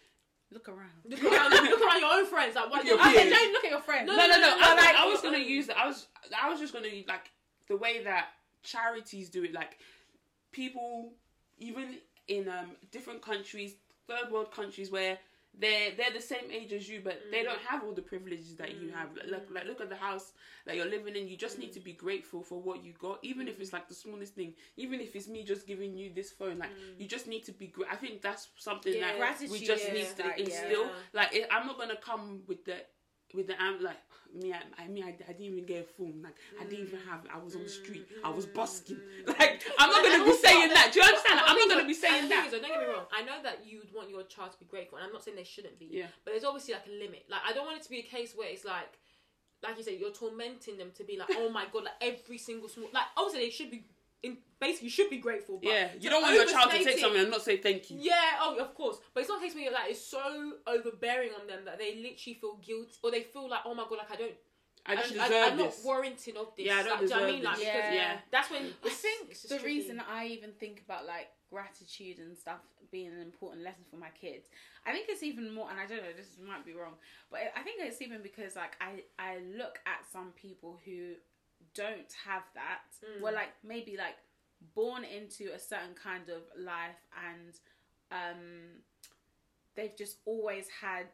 look around. look around, look around your own friends. Like, what Your you're Okay, peers. don't look at your friends. No, No, no, no. no, I, no, like, no, I was gonna use. I was. I was just gonna like the way that charities do it. Like people, even in um different countries, third world countries, where they're they're the same age as you, but they don't mm. have all the privileges that you have. Like, look, like look at the house that you're living in. You just need mm. to be grateful for what you got, even if it's like the smallest thing. Even if it's me just giving you this phone, like mm. you just need to be. Gra- I think that's something Yeah. that we just is need to like, instill. Yeah. Like it, I'm not gonna come with the with the am like me. I, I mean, I, I didn't even get a phone. Like I didn't even have. I was on the street. I was busking. Mm. Like I'm not gonna be saying that. Do you understand? I'm not gonna be saying and the thing that. don't get me wrong. I know that you'd want your child to be grateful, and I'm not saying they shouldn't be. Yeah. But there's obviously like a limit. Like I don't want it to be a case where it's like, like you said, you're tormenting them to be like, oh my god, like every single small. Like obviously they should be. In basically, you should be grateful. But Yeah, you don't want your child to take something and not say thank you. Yeah, oh, of course. But it's not a case where you're like, it's so overbearing on them that they literally feel guilty or they feel like, oh my god, like I don't. I don't should- deserve I, am this. not warranting of this. Yeah, I don't like, do you know what I deserve mean? Like, this. because Yeah. That's when I think the tricky. reason I even think about like gratitude and stuff being an important lesson for my kids, I think it's even more. And I don't know, this might be wrong, but I think it's even because like I I look at some people who don't have that. Mm. Well, like maybe like born into a certain kind of life and um they've just always had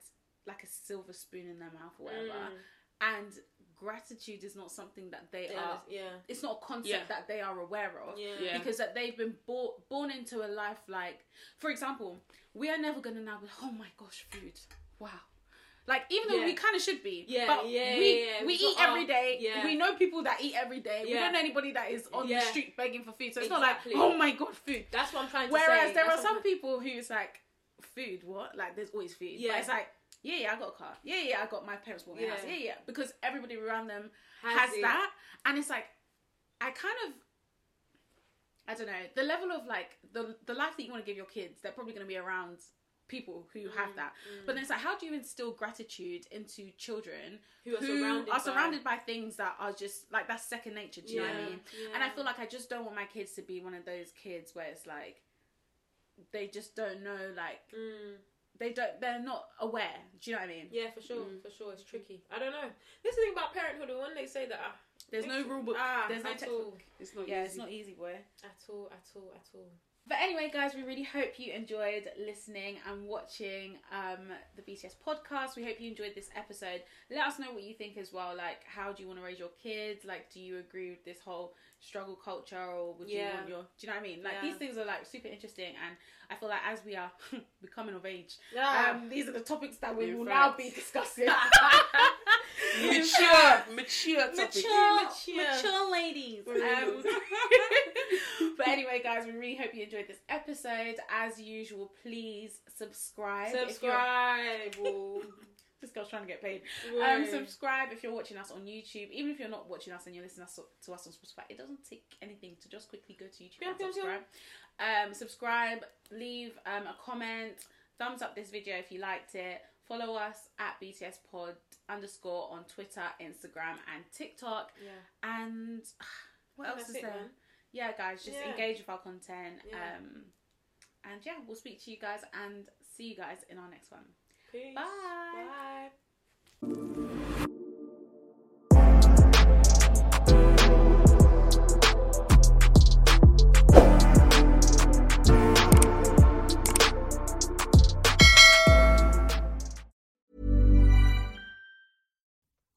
like a silver spoon in their mouth or whatever Mm. and gratitude is not something that they Yeah, are yeah. it's not a concept Yeah. that they are aware of Yeah. Yeah. because that they've been born born into a life like for example we are never gonna now be oh my gosh food wow like even though Yeah. we kind of should be Yeah, but yeah, we yeah, we eat every day. yeah. we know people that eat every day. We don't know anybody that is on the street begging for food. So it's Exactly. not like oh my god food. That's what I'm trying to whereas there That's are some I'm- people who's like food what? Like there's always food. Yeah. but it's like yeah yeah I got a car. Yeah yeah I got my parents bought me a house. Yeah. yeah yeah because everybody around them Has has, that. And it's like i kind of i don't know the level of like the the life that you want to give your kids they're probably going to be around people who Mm, have that but then it's like how do you instill gratitude into children Who are surrounded are by- surrounded by things that are just like that's second nature do you know what i Yeah, mean and i feel like i just don't want my kids to be one of those kids where it's like they just don't know like Mm. they don't they're not aware do you know what i mean Yeah, for sure, Mm. for sure. It's tricky. I don't know. This is the thing about parenthood. When they say that, ah, there's no rule book ah, there's no at textbook all, It's not yeah easy. it's not easy boy at all, at all, at all. But anyway, guys, we really hope you enjoyed listening and watching um, the BTS podcast. We hope you enjoyed this episode. Let us know what you think as well. Like, how do you want to raise your kids? Like, do you agree with this whole struggle culture, or would you want your? Do you know what I mean? Like, Yeah. these things are like super interesting, and I feel like as we are becoming of age, Yeah. um, these are the topics that we In will fact. now be discussing. mature, mature topic. mature, Mature. mature ladies. Um, but anyway, guys, we really hope you enjoyed this episode. As usual, please subscribe. Subscribe. This girl's trying to get paid. Um, subscribe if you're watching us on YouTube. Even if you're not watching us and you're listening to us on Spotify, it doesn't take anything to just quickly go to YouTube Yeah, and yeah, subscribe. Um, subscribe, leave um, a comment, thumbs up this video if you liked it. Follow us at BTS Pod underscore on Twitter, Instagram, and TikTok. Yeah. And what else is there? Yeah, guys, just Yeah. engage with our content. Yeah. Um, and yeah, we'll speak to you guys and see you guys in our next one. Peace. Bye. Bye.